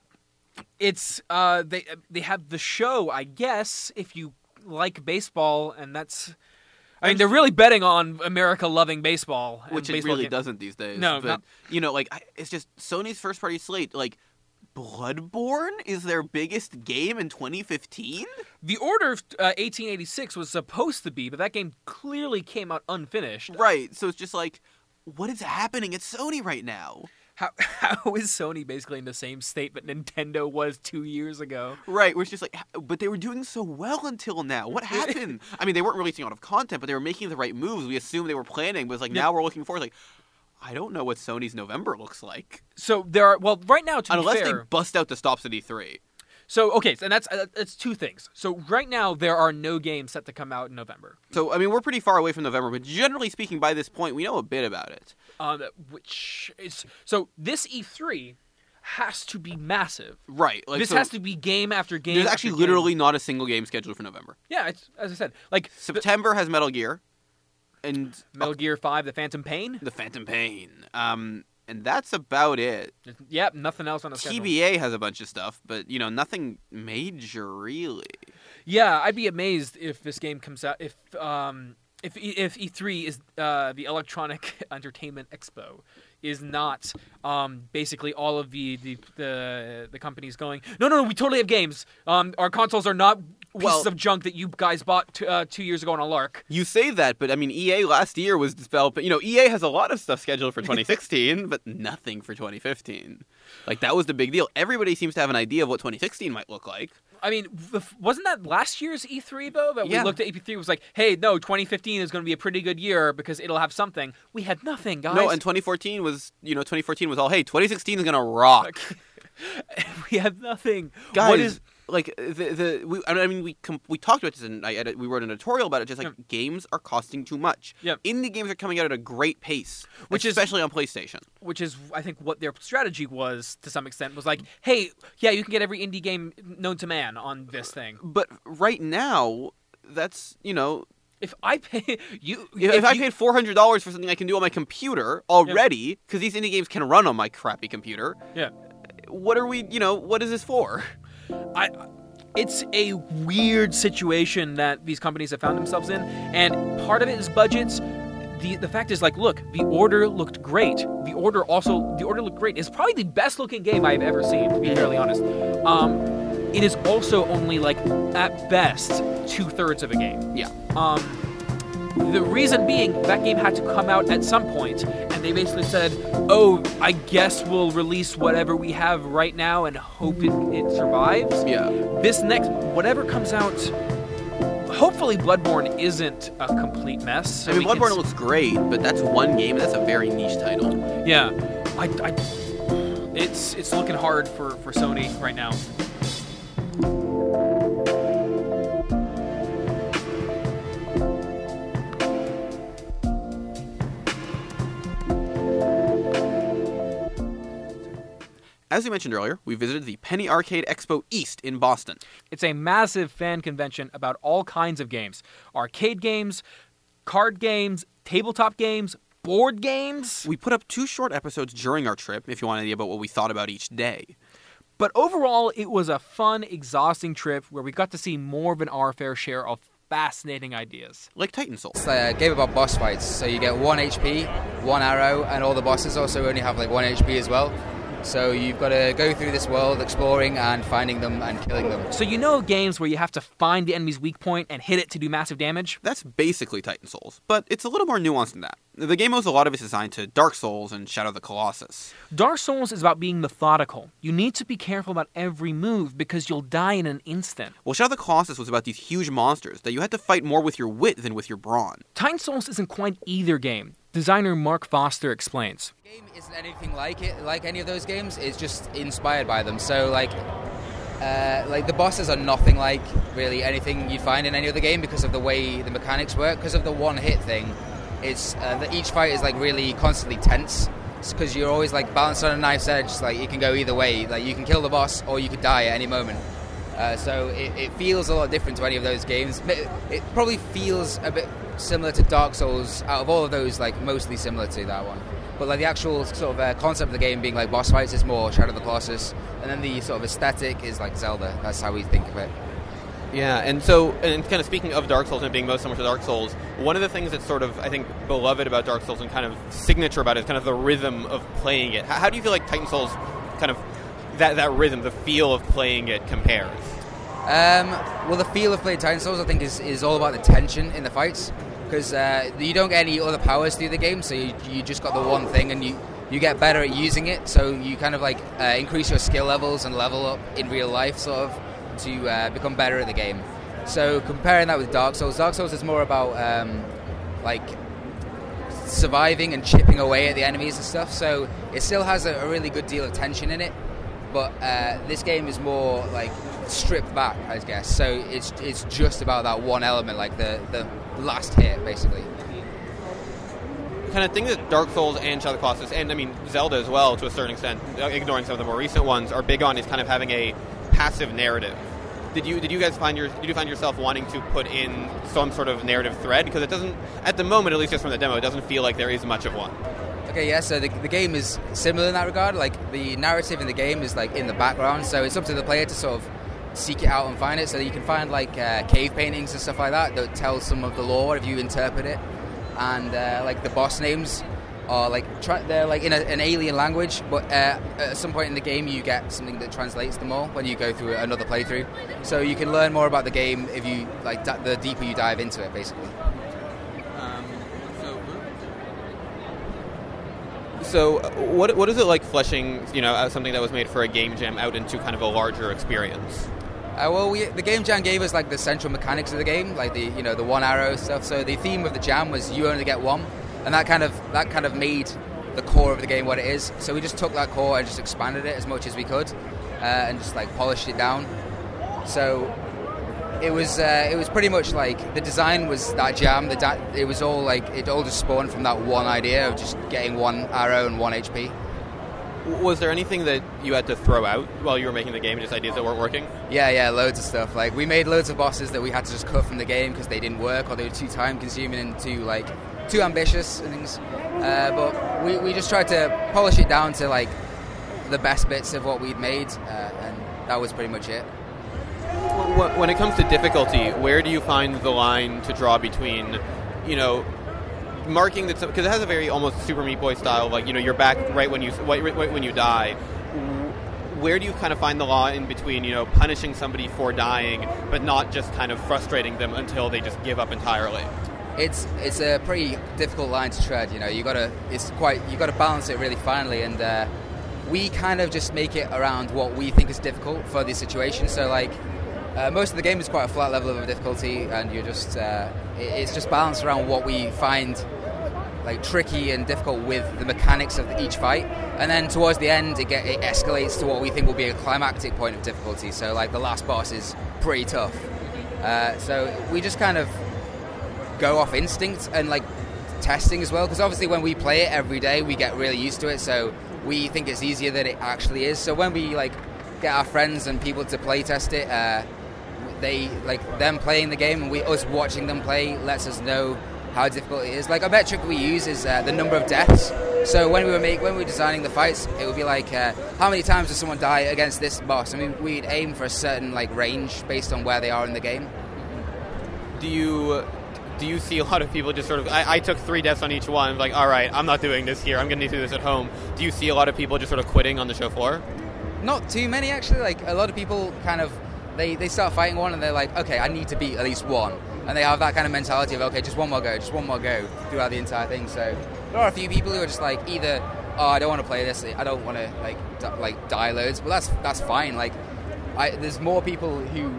it's uh they they have the show, I guess, if you like baseball, and that's. I mean, they're really betting on America loving baseball, which it really game- doesn't these days. No, but not- you know, like it's just Sony's first party slate. Like Bloodborne is their biggest game in 2015. The Order of uh, 1886 was supposed to be, but that game clearly came out unfinished. Right. So it's just like, what is happening at Sony right now? How how is Sony basically in the same state that Nintendo was two years ago? Right. Where it's just like, but they were doing so well until now. What happened? I mean, they weren't releasing a lot of content, but they were making the right moves. We assumed they were planning, but it's like Yeah. now we're looking forward. Like, I don't know what Sony's November looks like So there are well, right now to unless be they bust out the stops at E3. So okay, and that's uh, that's two things. So right now there are no games set to come out in November, So I mean, we're pretty far away from November, but generally speaking, by this point, we know a bit about it. Um, which is so this E3 has to be massive. Right. Like this so has to be game after game. There's actually game. literally not a single game scheduled for November. yeah. It's as I said, like the- September has Metal Gear, and Metal Gear Five, The Phantom Pain. the Phantom Pain. Um, and that's about it. Yep, nothing else on the schedule. TBA has a bunch of stuff, but you know nothing major really. Yeah, I'd be amazed if this game comes out if um if E- if E3 is uh, the Electronic Entertainment Expo is not um basically all of the the the, the companies going no no no we totally have games. Um our consoles are not pieces Well- of junk that you guys bought t- uh, two years ago on a lark You say that, but I mean EA last year was developing. You know EA has a lot of stuff scheduled for 2016, but nothing for 2015. Like that was the big deal. Everybody seems to have an idea of what 2016 might look like. I mean wasn't that last year's E3 though that Yeah. we looked at E3 was like hey no 2015 is going to be a pretty good year because it'll have something we had nothing guys No, and 2014 was you know 2014 was all hey 2016 is gonna rock. we have nothing guys what is like uh, the the we, I mean we com- we talked about this and I edit, we wrote an editorial about it just like Yeah. games are costing too much. Yeah. Indie games are coming out at a great pace, Which is- especially on PlayStation. which is I think what their strategy was to some extent was like, hey, yeah, you can get every indie game known to man on this thing. But right now that's, you know, If I pay you, if, if I you- paid $400 for something I can do on my computer already cuz these indie games can run on my crappy computer, yeah, what are we, you know, what is this for? I, it's a weird situation that these companies have found themselves in, and part of it is budgets. The, the fact is like look the order looked great. The order also the order looked great. It's probably the best looking game i've ever seen to be fairly honest. Um, it is also only like at best two-thirds of a game. Yeah. Um, the reason being that game had to come out at some point, and they basically said, "Oh, I guess we'll release whatever we have right now and hope it, it survives." Yeah. This next, whatever comes out, hopefully Bloodborne isn't a complete mess. I mean we can Bloodborne looks great, but that's one game and that's a very niche title. Yeah, I, I, it's it's looking hard for for Sony right now. As we mentioned earlier, we visited the Penny Arcade Expo East in Boston. It's a massive fan convention about all kinds of games arcade games, card games, tabletop games, board games. We put up two short episodes during our trip if you want an idea about what we thought about each day. But overall, it was a fun, exhausting trip where we got to see more than our fair share of fascinating ideas. Like Titan Soul. It's a uh, game about boss fights. So you get one HP, one arrow, and all the bosses also only have like one HP as well. So you've got to go through this world exploring and finding them and killing them. So you know games where you have to find the enemy's weak point and hit it to do massive damage? That's basically Titan Souls, but it's a little more nuanced than that. The game owes a lot of its design to Dark Souls and Shadow of the Colossus. Dark Souls is about being methodical. You need to be careful about every move because you'll die in an instant. Well, Shadow of the Colossus was about these huge monsters that you had to fight more with your wit than with your brawn. Titan Souls isn't quite either game. Designer Mark Foster explains. The game isn't anything like it, like any of those games. It's just inspired by them. So like, uh, like the bosses are nothing like really anything you'd find in any other game because of the way the mechanics work. Because of the one hit thing, it's uh, that each fight is like really constantly tense. Because you're always like balanced on a knife's edge. Like it can go either way. Like you can kill the boss or you could die at any moment. Uh, so it, it, feels a lot different to any of those games. It, it, probably feels a bit similar to Dark Souls. Out of all of those, like mostly similar to that one. But like the actual sort of uh, concept of the game being like boss fights is more Shadow of the Colossus, and then the sort of aesthetic is like Zelda. That's how we think of it. Yeah, and so, and kind of speaking of Dark Souls and being most similar to Dark Souls, one of the things that's sort of, I think, beloved about Dark Souls and kind of signature about it is kind of the rhythm of playing it. How, how do you feel like Titan Souls kind of that that rhythm, the feel of playing it compares? Um, well, the feel of playing Titan Souls, I think, is, is all about the tension in the fights because uh, you don't get any other powers through the game, so you, you just got the one thing, and you you get better at using it. So you kind of like uh, increase your skill levels and level up in real life, sort of, to uh, become better at the game. So comparing that with Dark Souls, Dark Souls is more about um, like surviving and chipping away at the enemies and stuff. So it still has a, a really good deal of tension in it, but uh, this game is more like stripped back, I guess. So it's it's just about that one element, like the the last hit, basically. Kind of thing that Dark Souls and Shadow of the Colossus, and I mean Zelda as well, to a certain extent, uh, ignoring some of the more recent ones, are big on is kind of having a passive narrative. Did you did you guys find your did you find yourself wanting to put in some sort of narrative thread because it doesn't at the moment at least just from the demo it doesn't feel like there is much of one. Okay, yeah, so the, the game is similar in that regard. Like, the narrative in the game is, like, in the background, so it's up to the player to sort of seek it out and find it. So you can find, like, uh, cave paintings and stuff like that that tell some of the lore if you interpret it. And, uh, like, the boss names are, like, tra- they're, like, in a, an alien language, but uh, at some point in the game you get something that translates them all when you go through another playthrough. So you can learn more about the game if you, like, the deeper you dive into it, basically. So, uh, what what is it like fleshing, you know, uh, something that was made for a game jam out into kind of a larger experience? Uh, well, we, the game jam gave us like the central mechanics of the game, like the you know the one arrow stuff. So the theme of the jam was you only get one, and that kind of that kind of made the core of the game what it is. So we just took that core and just expanded it as much as we could, uh, and just like polished it down. So it was uh, it was pretty much like the design was that jam. The da- it was all like it all just spawned from that one idea of just getting one arrow and one HP. Was there anything that you had to throw out while you were making the game, just ideas that weren't working? Yeah, yeah, loads of stuff. Like we made loads of bosses that we had to just cut from the game because they didn't work or they were too time consuming and too like too ambitious and things. Uh, but we, we just tried to polish it down to like the best bits of what we'd made, uh, and that was pretty much it. When it comes to difficulty, where do you find the line to draw between, you know, marking that because it has a very almost Super Meat Boy style, like you know, you're back right when you right, right when you die. Where do you kind of find the line in between you know punishing somebody for dying, but not just kind of frustrating them until they just give up entirely? It's it's a pretty difficult line to tread. You know, you gotta it's quite you gotta balance it really finely, and uh, we kind of just make it around what we think is difficult for the situation. So like. Uh, most of the game is quite a flat level of difficulty, and you're just uh, it's just balanced around what we find like tricky and difficult with the mechanics of each fight. And then towards the end, it, get, it escalates to what we think will be a climactic point of difficulty. So like the last boss is pretty tough. Uh, so we just kind of go off instinct and like testing as well, because obviously when we play it every day, we get really used to it. So we think it's easier than it actually is. So when we like get our friends and people to play test it. Uh, they like them playing the game and we us watching them play lets us know how difficult it is. Like a metric we use is uh, the number of deaths. So when we were make, when we were designing the fights, it would be like uh, how many times does someone die against this boss, and we, we'd aim for a certain like range based on where they are in the game. Do you do you see a lot of people just sort of? I, I took three deaths on each one. Like, all right, I'm not doing this here. I'm going to do this at home. Do you see a lot of people just sort of quitting on the show floor? Not too many actually. Like a lot of people kind of they, they start fighting one and they're like, okay, I need to beat at least one, and they have that kind of mentality of okay, just one more go, just one more go throughout the entire thing. So there are a few people who are just like either oh I don't want to play this, I don't want to like d- like die loads, but that's that's fine. Like I, there's more people who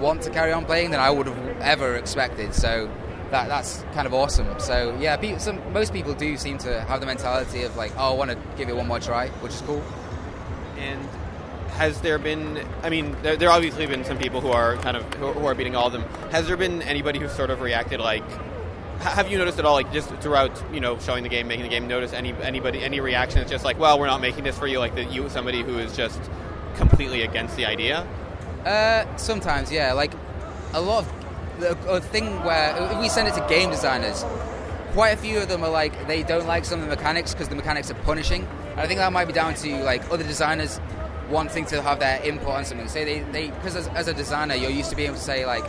want to carry on playing than I would have ever expected. So that that's kind of awesome. So yeah, some, most people do seem to have the mentality of like, oh, I want to give it one more try, which is cool. And has there been? I mean, there, there obviously been some people who are kind of who, who are beating all of them. Has there been anybody who sort of reacted like? Have you noticed at all, like just throughout, you know, showing the game, making the game, notice any anybody any reaction that's just like, well, we're not making this for you, like that you somebody who is just completely against the idea? Uh, sometimes, yeah. Like a lot of the a thing where if we send it to game designers, quite a few of them are like they don't like some of the mechanics because the mechanics are punishing. And I think that might be down to like other designers wanting to have their input on something. Say they they because as, as a designer you're used to being able to say like,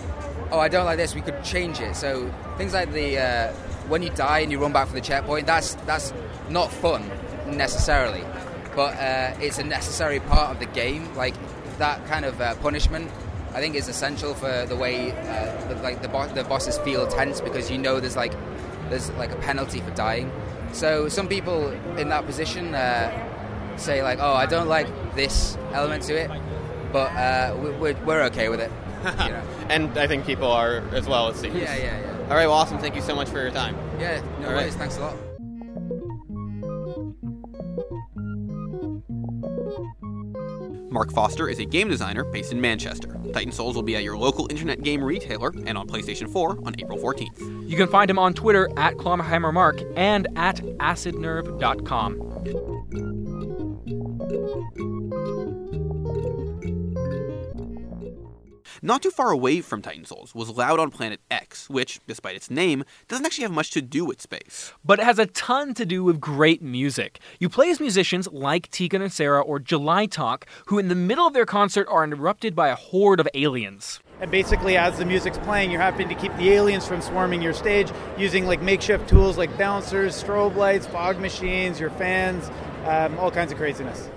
oh I don't like this, we could change it. So things like the uh, when you die and you run back for the checkpoint, that's that's not fun necessarily, but uh, it's a necessary part of the game. Like that kind of uh, punishment, I think is essential for the way uh, the, like the, bo- the bosses feel tense because you know there's like there's like a penalty for dying. So some people in that position uh, say like, oh, I don't like this element to it, but uh, we- we're, we're okay with it. You know? and I think people are as well. It seems. yeah, yeah, yeah. All right, well, awesome. Thank you so much for your time. Yeah, no All right. worries. Thanks a lot. Mark Foster is a game designer based in Manchester. Titan Souls will be at your local internet game retailer and on PlayStation 4 on April 14th. You can find him on Twitter at KlomheimerMark and at acidnerve.com. Not too far away from Titan Souls was Loud on Planet X, which, despite its name, doesn't actually have much to do with space. But it has a ton to do with great music. You play as musicians like Tegan and Sara or July Talk, who in the middle of their concert are interrupted by a horde of aliens. And basically, as the music's playing, you're having to keep the aliens from swarming your stage using like makeshift tools like bouncers, strobe lights, fog machines, your fans, um, all kinds of craziness.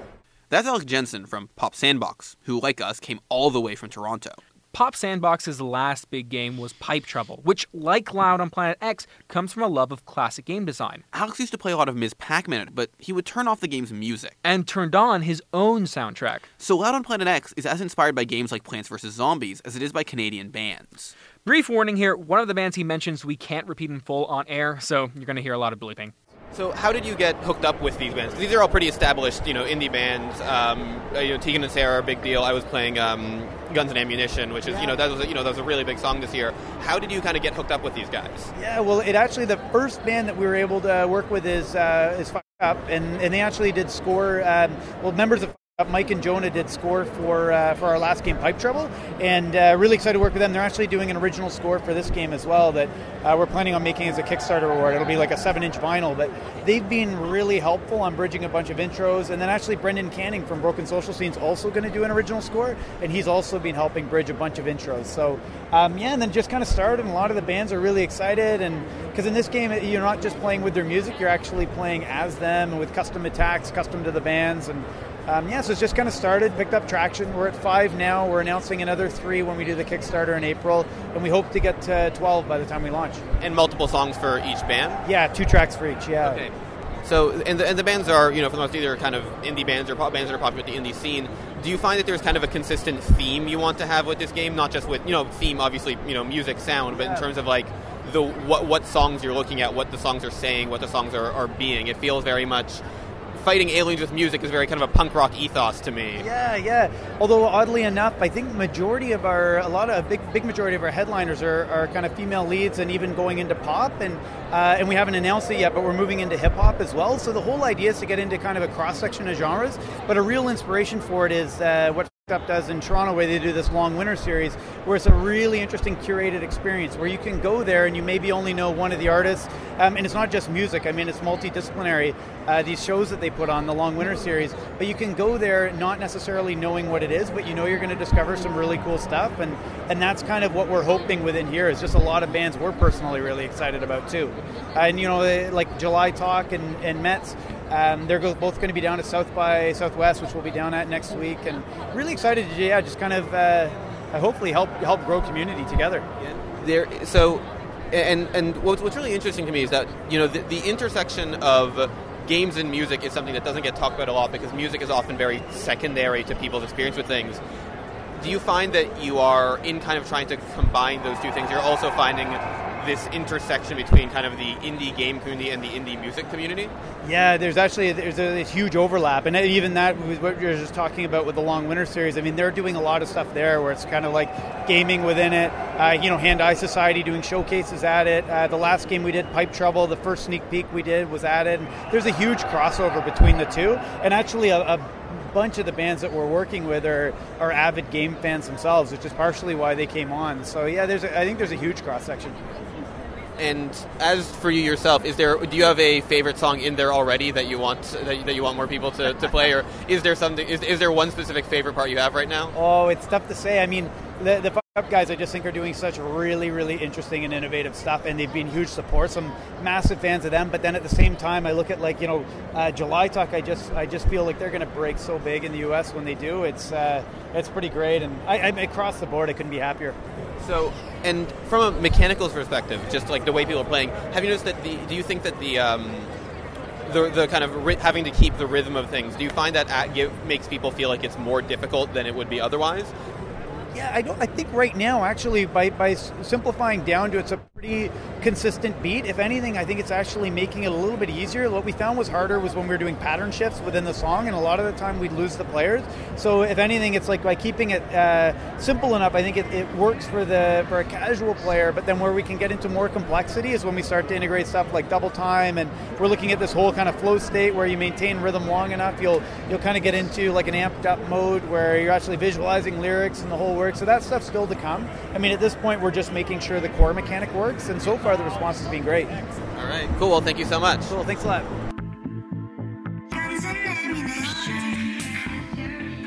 That's Alex Jansen from Pop Sandbox, who, like us, came all the way from Toronto. Pop Sandbox's last big game was Pipe Trouble, which, like Loud on Planet X, comes from a love of classic game design, Alex used to play a lot of Ms. Pac-Man, but he would turn off the game's music. and turned on his own soundtrack. So Loud on Planet X is as inspired by games like Plants vs. Zombies as it is by Canadian bands. Brief warning here one of the bands he mentions we can't repeat in full on air, so you're going to hear a lot of bleeping. So how did you get hooked up with these bands? These are all pretty established, you know, indie bands. Um, uh, you know, Tegan and Sara are a big deal. I was playing um, Guns and Ammunition, which is, you know, that was, a, you know, that was a really big song this year. How did you kind of get hooked up with these guys? Yeah, well, it actually the first band that we were able to work with is uh, is Fire Up, and and they actually did score. Um, well, members of Mike and Jonah did score for uh, for our last game, Pipe Trouble, and uh, really excited to work with them. They're actually doing an original score for this game as well that uh, we're planning on making as a Kickstarter award. It'll be like a seven-inch vinyl, but they've been really helpful on bridging a bunch of intros. And then actually, Brendan Canning from Broken Social Scene's also going to do an original score, and he's also been helping bridge a bunch of intros. So um, yeah, and then just kind of started, and a lot of the bands are really excited, and because in this game you're not just playing with their music, you're actually playing as them with custom attacks, custom to the bands, and um, yeah, so it's just kind of started, picked up traction. We're at five now. We're announcing another three when we do the Kickstarter in April, and we hope to get to 12 by the time we launch. And multiple songs for each band? Yeah, two tracks for each. Yeah. Okay. So, and the, and the bands are, you know, for the most either kind of indie bands or pop bands that are popular with the indie scene. Do you find that there's kind of a consistent theme you want to have with this game? Not just with, you know, theme, obviously, you know, music, sound, but in terms of like the what what songs you're looking at, what the songs are saying, what the songs are, are being. It feels very much fighting aliens with music is very kind of a punk rock ethos to me. Yeah, yeah. Although oddly enough, I think majority of our a lot of a big big majority of our headliners are, are kind of female leads and even going into pop and uh, and we haven't announced it yet, but we're moving into hip hop as well. So the whole idea is to get into kind of a cross section of genres. But a real inspiration for it is uh, what Up does in Toronto, where they do this long winter series, where it's a really interesting curated experience where you can go there and you maybe only know one of the artists, um, and it's not just music. I mean, it's multidisciplinary. Uh, these shows that they put on the long winter series, but you can go there not necessarily knowing what it is, but you know you're going to discover some really cool stuff, and and that's kind of what we're hoping within here is just a lot of bands we're personally really excited about too, and you know like July Talk and and Metz. Um, they're both going to be down at South by Southwest, which we'll be down at next week, and really excited to yeah, just kind of uh, hopefully help help grow community together. There, so, and and what's, what's really interesting to me is that you know the, the intersection of games and music is something that doesn't get talked about a lot because music is often very secondary to people's experience with things. Do you find that you are in kind of trying to combine those two things? You're also finding this intersection between kind of the indie game community and the indie music community? Yeah, there's actually there's a, huge overlap, and even that what you're just talking about with the Long Winter series. I mean, they're doing a lot of stuff there where it's kind of like gaming within it. Uh, you know, Hand Eye Society doing showcases at it. Uh, the last game we did, Pipe Trouble, the first sneak peek we did was at it. And there's a huge crossover between the two, and actually a, a bunch of the bands that we're working with are, are avid game fans themselves, which is partially why they came on. So yeah, there's a, I think there's a huge cross section. And as for you yourself, is there do you have a favorite song in there already that you want that, that you want more people to, to play, or is there something is, is there one specific favorite part you have right now? Oh, it's tough to say. I mean, the, the up guys I just think are doing such really really interesting and innovative stuff and they've been huge support some massive fans of them but then at the same time I look at like you know uh, July Talk I just I just feel like they're going to break so big in the US when they do it's uh, it's pretty great and I, I across the board I couldn't be happier so and from a mechanical perspective just like the way people are playing have you noticed that the do you think that the um, the, the kind of ri- having to keep the rhythm of things. Do you find that at, give, makes people feel like it's more difficult than it would be otherwise? Yeah, I don't. I think right now, actually, by by simplifying down to it's a pretty consistent beat. If anything, I think it's actually making it a little bit easier. What we found was harder was when we were doing pattern shifts within the song, and a lot of the time we'd lose the players. So if anything, it's like by keeping it uh, simple enough, I think it, it works for the for a casual player. But then where we can get into more complexity is when we start to integrate stuff like double time, and we're looking at this whole kind of flow state where you maintain rhythm long enough, you'll you'll kind of get into like an amped up mode where you're actually visualizing lyrics and the whole work. So that stuff's still to come. I mean, at this point, we're just making sure the core mechanic works, and so far the response has been great. All right, cool. Well, thank you so much. Cool. Thanks a lot.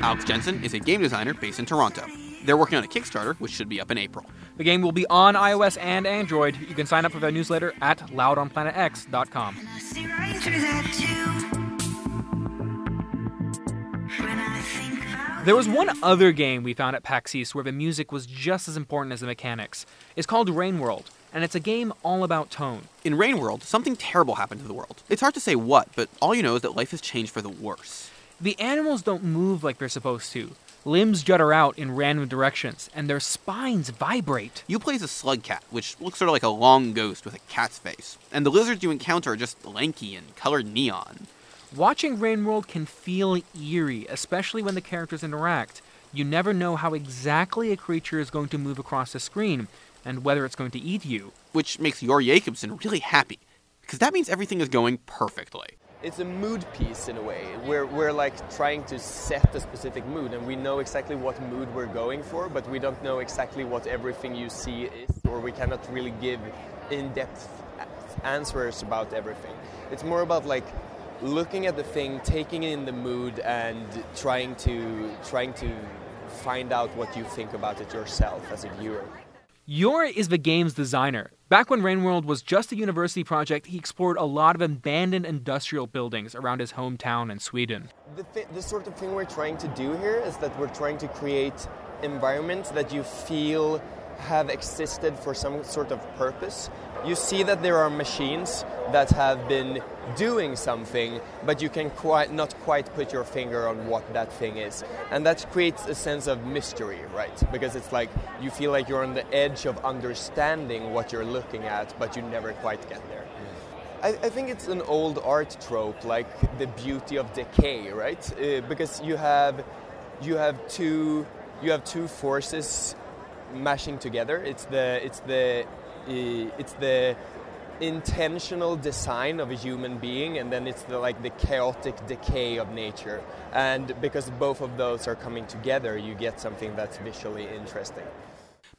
Alex Jansen is a game designer based in Toronto. They're working on a Kickstarter, which should be up in April. The game will be on iOS and Android. You can sign up for their newsletter at loudonplanetx.com. There was one other game we found at PAX East where the music was just as important as the mechanics. It's called Rain World, and it's a game all about tone. In Rain World, something terrible happened to the world. It's hard to say what, but all you know is that life has changed for the worse. The animals don't move like they're supposed to. Limbs jutter out in random directions, and their spines vibrate. You play as a slug cat, which looks sort of like a long ghost with a cat's face. And the lizards you encounter are just lanky and colored neon. Watching Rain World can feel eerie, especially when the characters interact. You never know how exactly a creature is going to move across the screen, and whether it's going to eat you. Which makes Joar Jakobsson really happy, because that means everything is going perfectly. It's a mood piece in a way. We're, we're like trying to set a specific mood, and we know exactly what mood we're going for, but we don't know exactly what everything you see is, or we cannot really give in depth answers about everything. It's more about like looking at the thing, taking in the mood, and trying to trying to find out what you think about it yourself as a viewer. Joar is the game's designer. Back when Rainworld was just a university project, he explored a lot of abandoned industrial buildings around his hometown in Sweden. The, th- the sort of thing we're trying to do here is that we're trying to create environments that you feel have existed for some sort of purpose. You see that there are machines that have been doing something, but you can quite not quite put your finger on what that thing is. And that creates a sense of mystery, right? Because it's like you feel like you're on the edge of understanding what you're looking at, but you never quite get there. I, think it's an old art trope, like the beauty of decay, right? Uh, because you have you have two you have two forces mashing together. It's the it's the it's the intentional design of a human being and then it's the like the chaotic decay of nature and because both of those are coming together you get something that's visually interesting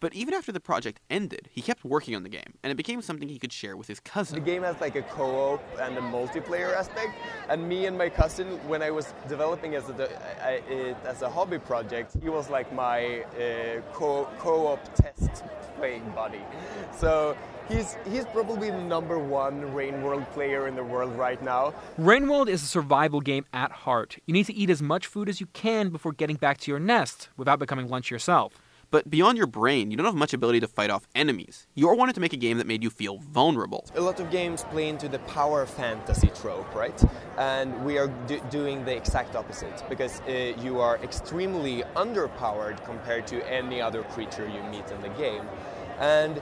But even after the project ended, he kept working on the game, and it became something he could share with his cousin. The game has like a co-op and a multiplayer aspect, and me and my cousin, when I was developing as a, I, it as a hobby project, he was like my uh, co- co-op test playing buddy. So he's he's probably the number one Rain World player in the world right now. Rain World is a survival game at heart. You need to eat as much food as you can before getting back to your nest without becoming lunch yourself. But beyond your brain, you don't have much ability to fight off enemies. You wanted to make a game that made you feel vulnerable. A lot of games play into the power fantasy trope, right? And we are do- doing the exact opposite because uh, you are extremely underpowered compared to any other creature you meet in the game. And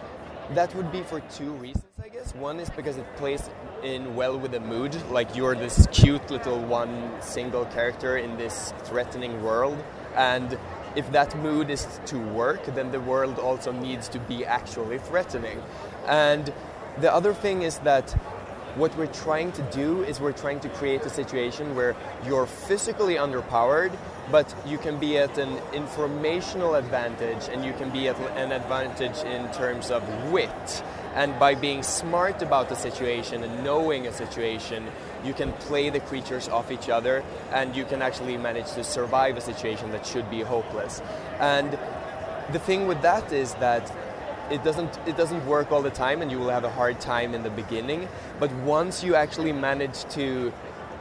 that would be for two reasons, I guess. One is because it plays in well with the mood, like you're this cute little one single character in this threatening world, and if that mood is to work, then the world also needs to be actually threatening. And the other thing is that what we're trying to do is we're trying to create a situation where you're physically underpowered, but you can be at an informational advantage and you can be at an advantage in terms of wit. And by being smart about the situation and knowing a situation, you can play the creatures off each other and you can actually manage to survive a situation that should be hopeless. And the thing with that is that it doesn't it doesn't work all the time and you will have a hard time in the beginning but once you actually manage to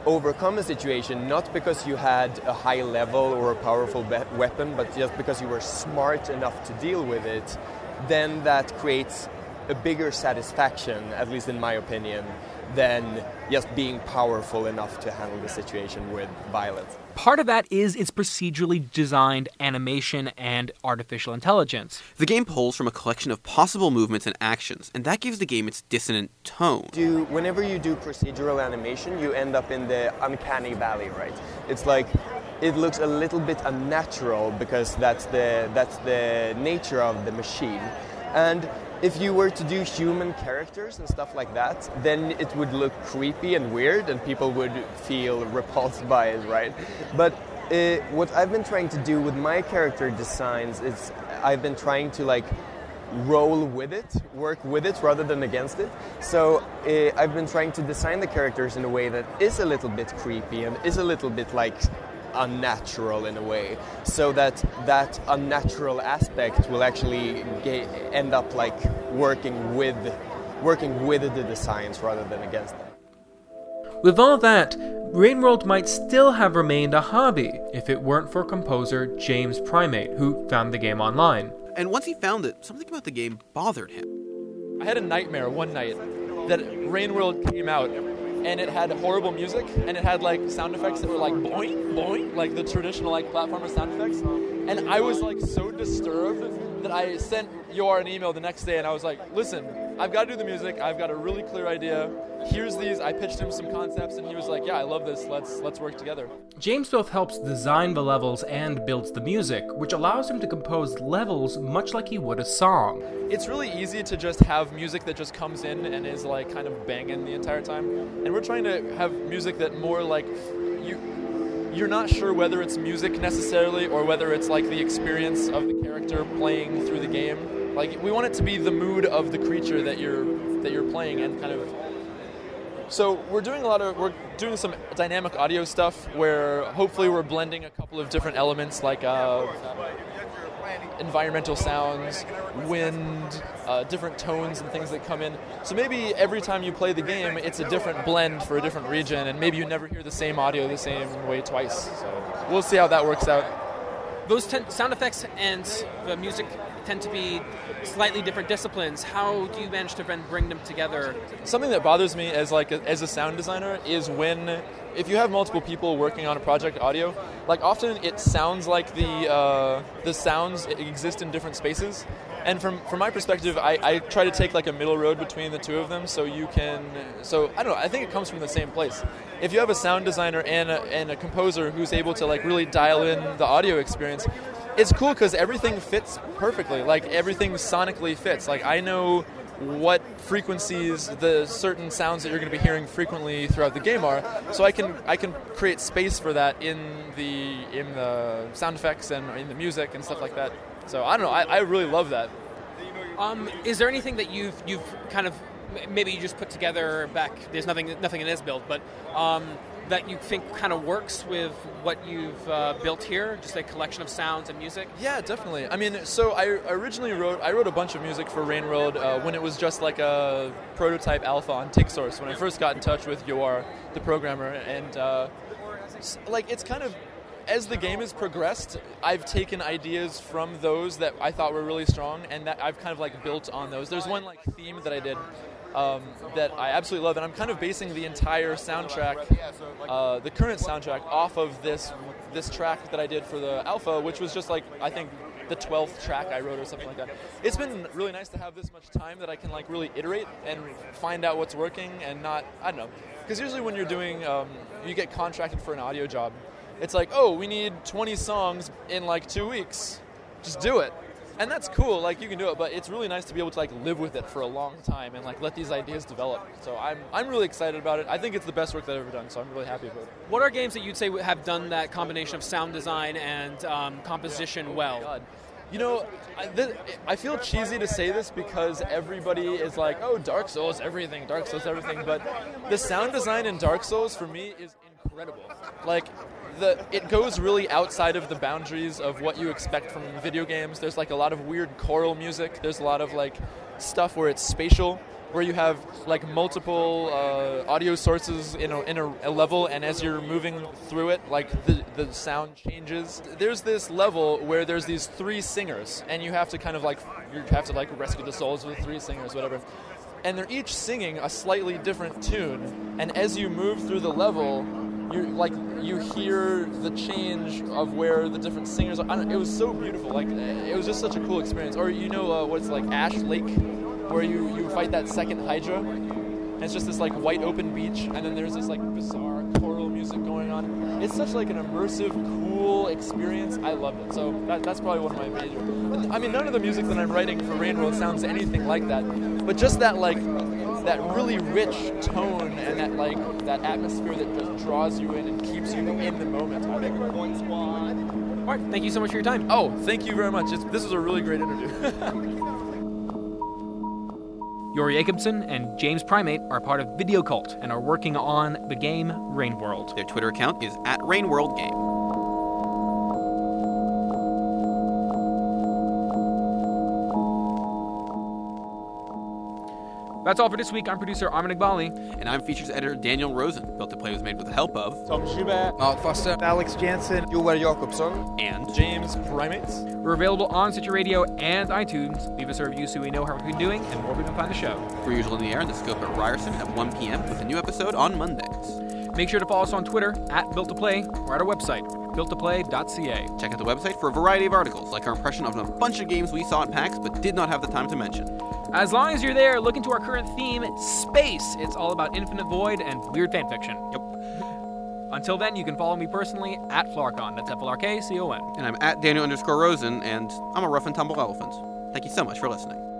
overcome a situation not because you had a high level or a powerful be- weapon but just because you were smart enough to deal with it then that creates a bigger satisfaction at least in my opinion than just being powerful enough to handle the situation with violence Part of that is its procedurally designed animation and artificial intelligence. The game pulls from a collection of possible movements and actions, and that gives the game its dissonant tone. do whenever you do procedural animation you end up in the uncanny valley right it's like it looks a little bit unnatural because that's the that's the nature of the machine and if you were to do human characters and stuff like that then it would look creepy and weird and people would feel repulsed by it right but uh, what i've been trying to do with my character designs is i've been trying to like roll with it, work with it rather than against it. So uh, I've been trying to design the characters in a way that is a little bit creepy and is a little bit like unnatural in a way, so that that unnatural aspect will actually ga- end up like working with working with the designs rather than against them. With all that, Rainworld might still have remained a hobby if it weren't for composer James Primate, who found the game online. And once he found it, something about the game bothered him. I had a nightmare one night that Rain World came out and it had horrible music and it had like sound effects that were like boing boing like the traditional like platformer sound effects. And I was like so disturbed that I sent Joar an email the next day and I was like listen I've got to do the music. I've got a really clear idea. Here's these. I pitched him some concepts and he was like yeah I love this. Let's let's work together. James both helps design the levels and builds the music, which allows him to compose levels much like he would a song. it's really easy to just have music that just comes in and is like kind of banging the entire time. And we're trying to have music that more like you you're not sure whether it's music necessarily or whether it's like the experience of the character playing through the game like we want it to be the mood of the creature that you're that you're playing and kind of so we're doing a lot of we're doing some dynamic audio stuff where hopefully we're blending a couple of different elements like uh, environmental sounds, wind, uh, different tones and things that come in. So maybe every time you play the game, it's a different blend for a different region, and maybe you never hear the same audio the same way twice. So we'll see how that works out. Those ten- sound effects and the music tend to be slightly different disciplines. How do you manage to bring them together? Something that bothers me as like a, as a sound designer is when if you have multiple people working on a project audio, like often it sounds like the uh, the sounds exist in different spaces. And from from my perspective, I, I try to take like a middle road between the two of them, so you can. So I don't know. I think it comes from the same place. If you have a sound designer and a, and a composer who's able to like really dial in the audio experience, it's cool because everything fits perfectly. Like everything sonically fits. Like I know what frequencies the certain sounds that you're going to be hearing frequently throughout the game are. So I can I can create space for that in the in the sound effects and in the music and stuff like that. So I don't know. I, I really love that. Um, is there anything that you've you've kind of maybe you just put together back? There's nothing nothing in this build, but um, that you think kind of works with what you've uh, built here, just a collection of sounds and music. Yeah, definitely. I mean, so I originally wrote I wrote a bunch of music for Rain uh, when it was just like a prototype alpha on TIGSource when I first got in touch with Joar, the programmer, and uh, like it's kind of as the game has progressed, I've taken ideas from those that I thought were really strong, and that I've kind of like built on those. There's one like theme that I did um, that I absolutely love, and I'm kind of basing the entire soundtrack, uh, the current soundtrack, off of this this track that I did for the alpha, which was just like I think the 12th track I wrote or something like that. It's been really nice to have this much time that I can like really iterate and find out what's working and not I don't know because usually when you're doing um, you get contracted for an audio job, it's like oh we need 20 songs in like two weeks, just do it. And that's cool, like you can do it, but it's really nice to be able to like live with it for a long time and like let these ideas develop. So I'm I'm really excited about it. I think it's the best work that I've ever done, so I'm really happy about it. What are games that you'd say have done that combination of sound design and um, composition well? God. You know, I, th- I feel cheesy to say this because everybody is like, oh, Dark Souls, everything, Dark Souls, everything. But the sound design in Dark Souls for me is incredible. Like, it goes really outside of the boundaries of what you expect from video games. There's like a lot of weird choral music. There's a lot of like stuff where it's spatial, where you have like multiple uh, audio sources in a, in a, a level, and as you're moving through it, like the the sound changes. There's this level where there's these three singers, and you have to kind of like you have to like rescue the souls of the three singers, whatever. And they're each singing a slightly different tune, and as you move through the level, you like you hear the change of where the different singers are. It was so beautiful. Like it was just such a cool experience. Or you know uh, what's like Ash Lake, where you you fight that second Hydra. And it's just this like white open beach, and then there's this like bizarre choral music going on. It's such like an immersive, cool experience. I loved it. So that, that's probably one of my major. I mean, none of the music that I'm writing for Rain World sounds anything like that, but just that like that really rich tone and that like that atmosphere that just draws you in and keeps you in the moment. I think. All right, thank you so much for your time. Oh, thank you very much. It's, this was a really great interview. Joar Jakobsson and James Primate are part of Video Cult and are working on the game Rain World. Their Twitter account is at RainWorldGame. That's all for this week. I'm producer Armin Iqbali. And I'm features editor Daniel Rosen. Built to Play was made with the help of Tom Jubert, Mark Foster, Alex Jansen, Joel Jakobsson, and James Primates. We're available on Stitcher Radio and iTunes. Leave us a review so we know how we've been doing and where we can find the show. We're usually in the air in the scope at Ryerson at 1 p.m. with a new episode on Mondays. Make sure to follow us on Twitter at Built to Play or at our website, builttoplay.ca. Check out the website for a variety of articles, like our impression of a bunch of games we saw at PAX but did not have the time to mention. As long as you're there, look into our current theme, space. It's all about infinite void and weird fanfiction. Yep. Until then, you can follow me personally at Flarcon. That's F-L-R-K-C-O-N. And I'm at Daniel underscore Rosen, and I'm a rough and tumble elephant. Thank you so much for listening.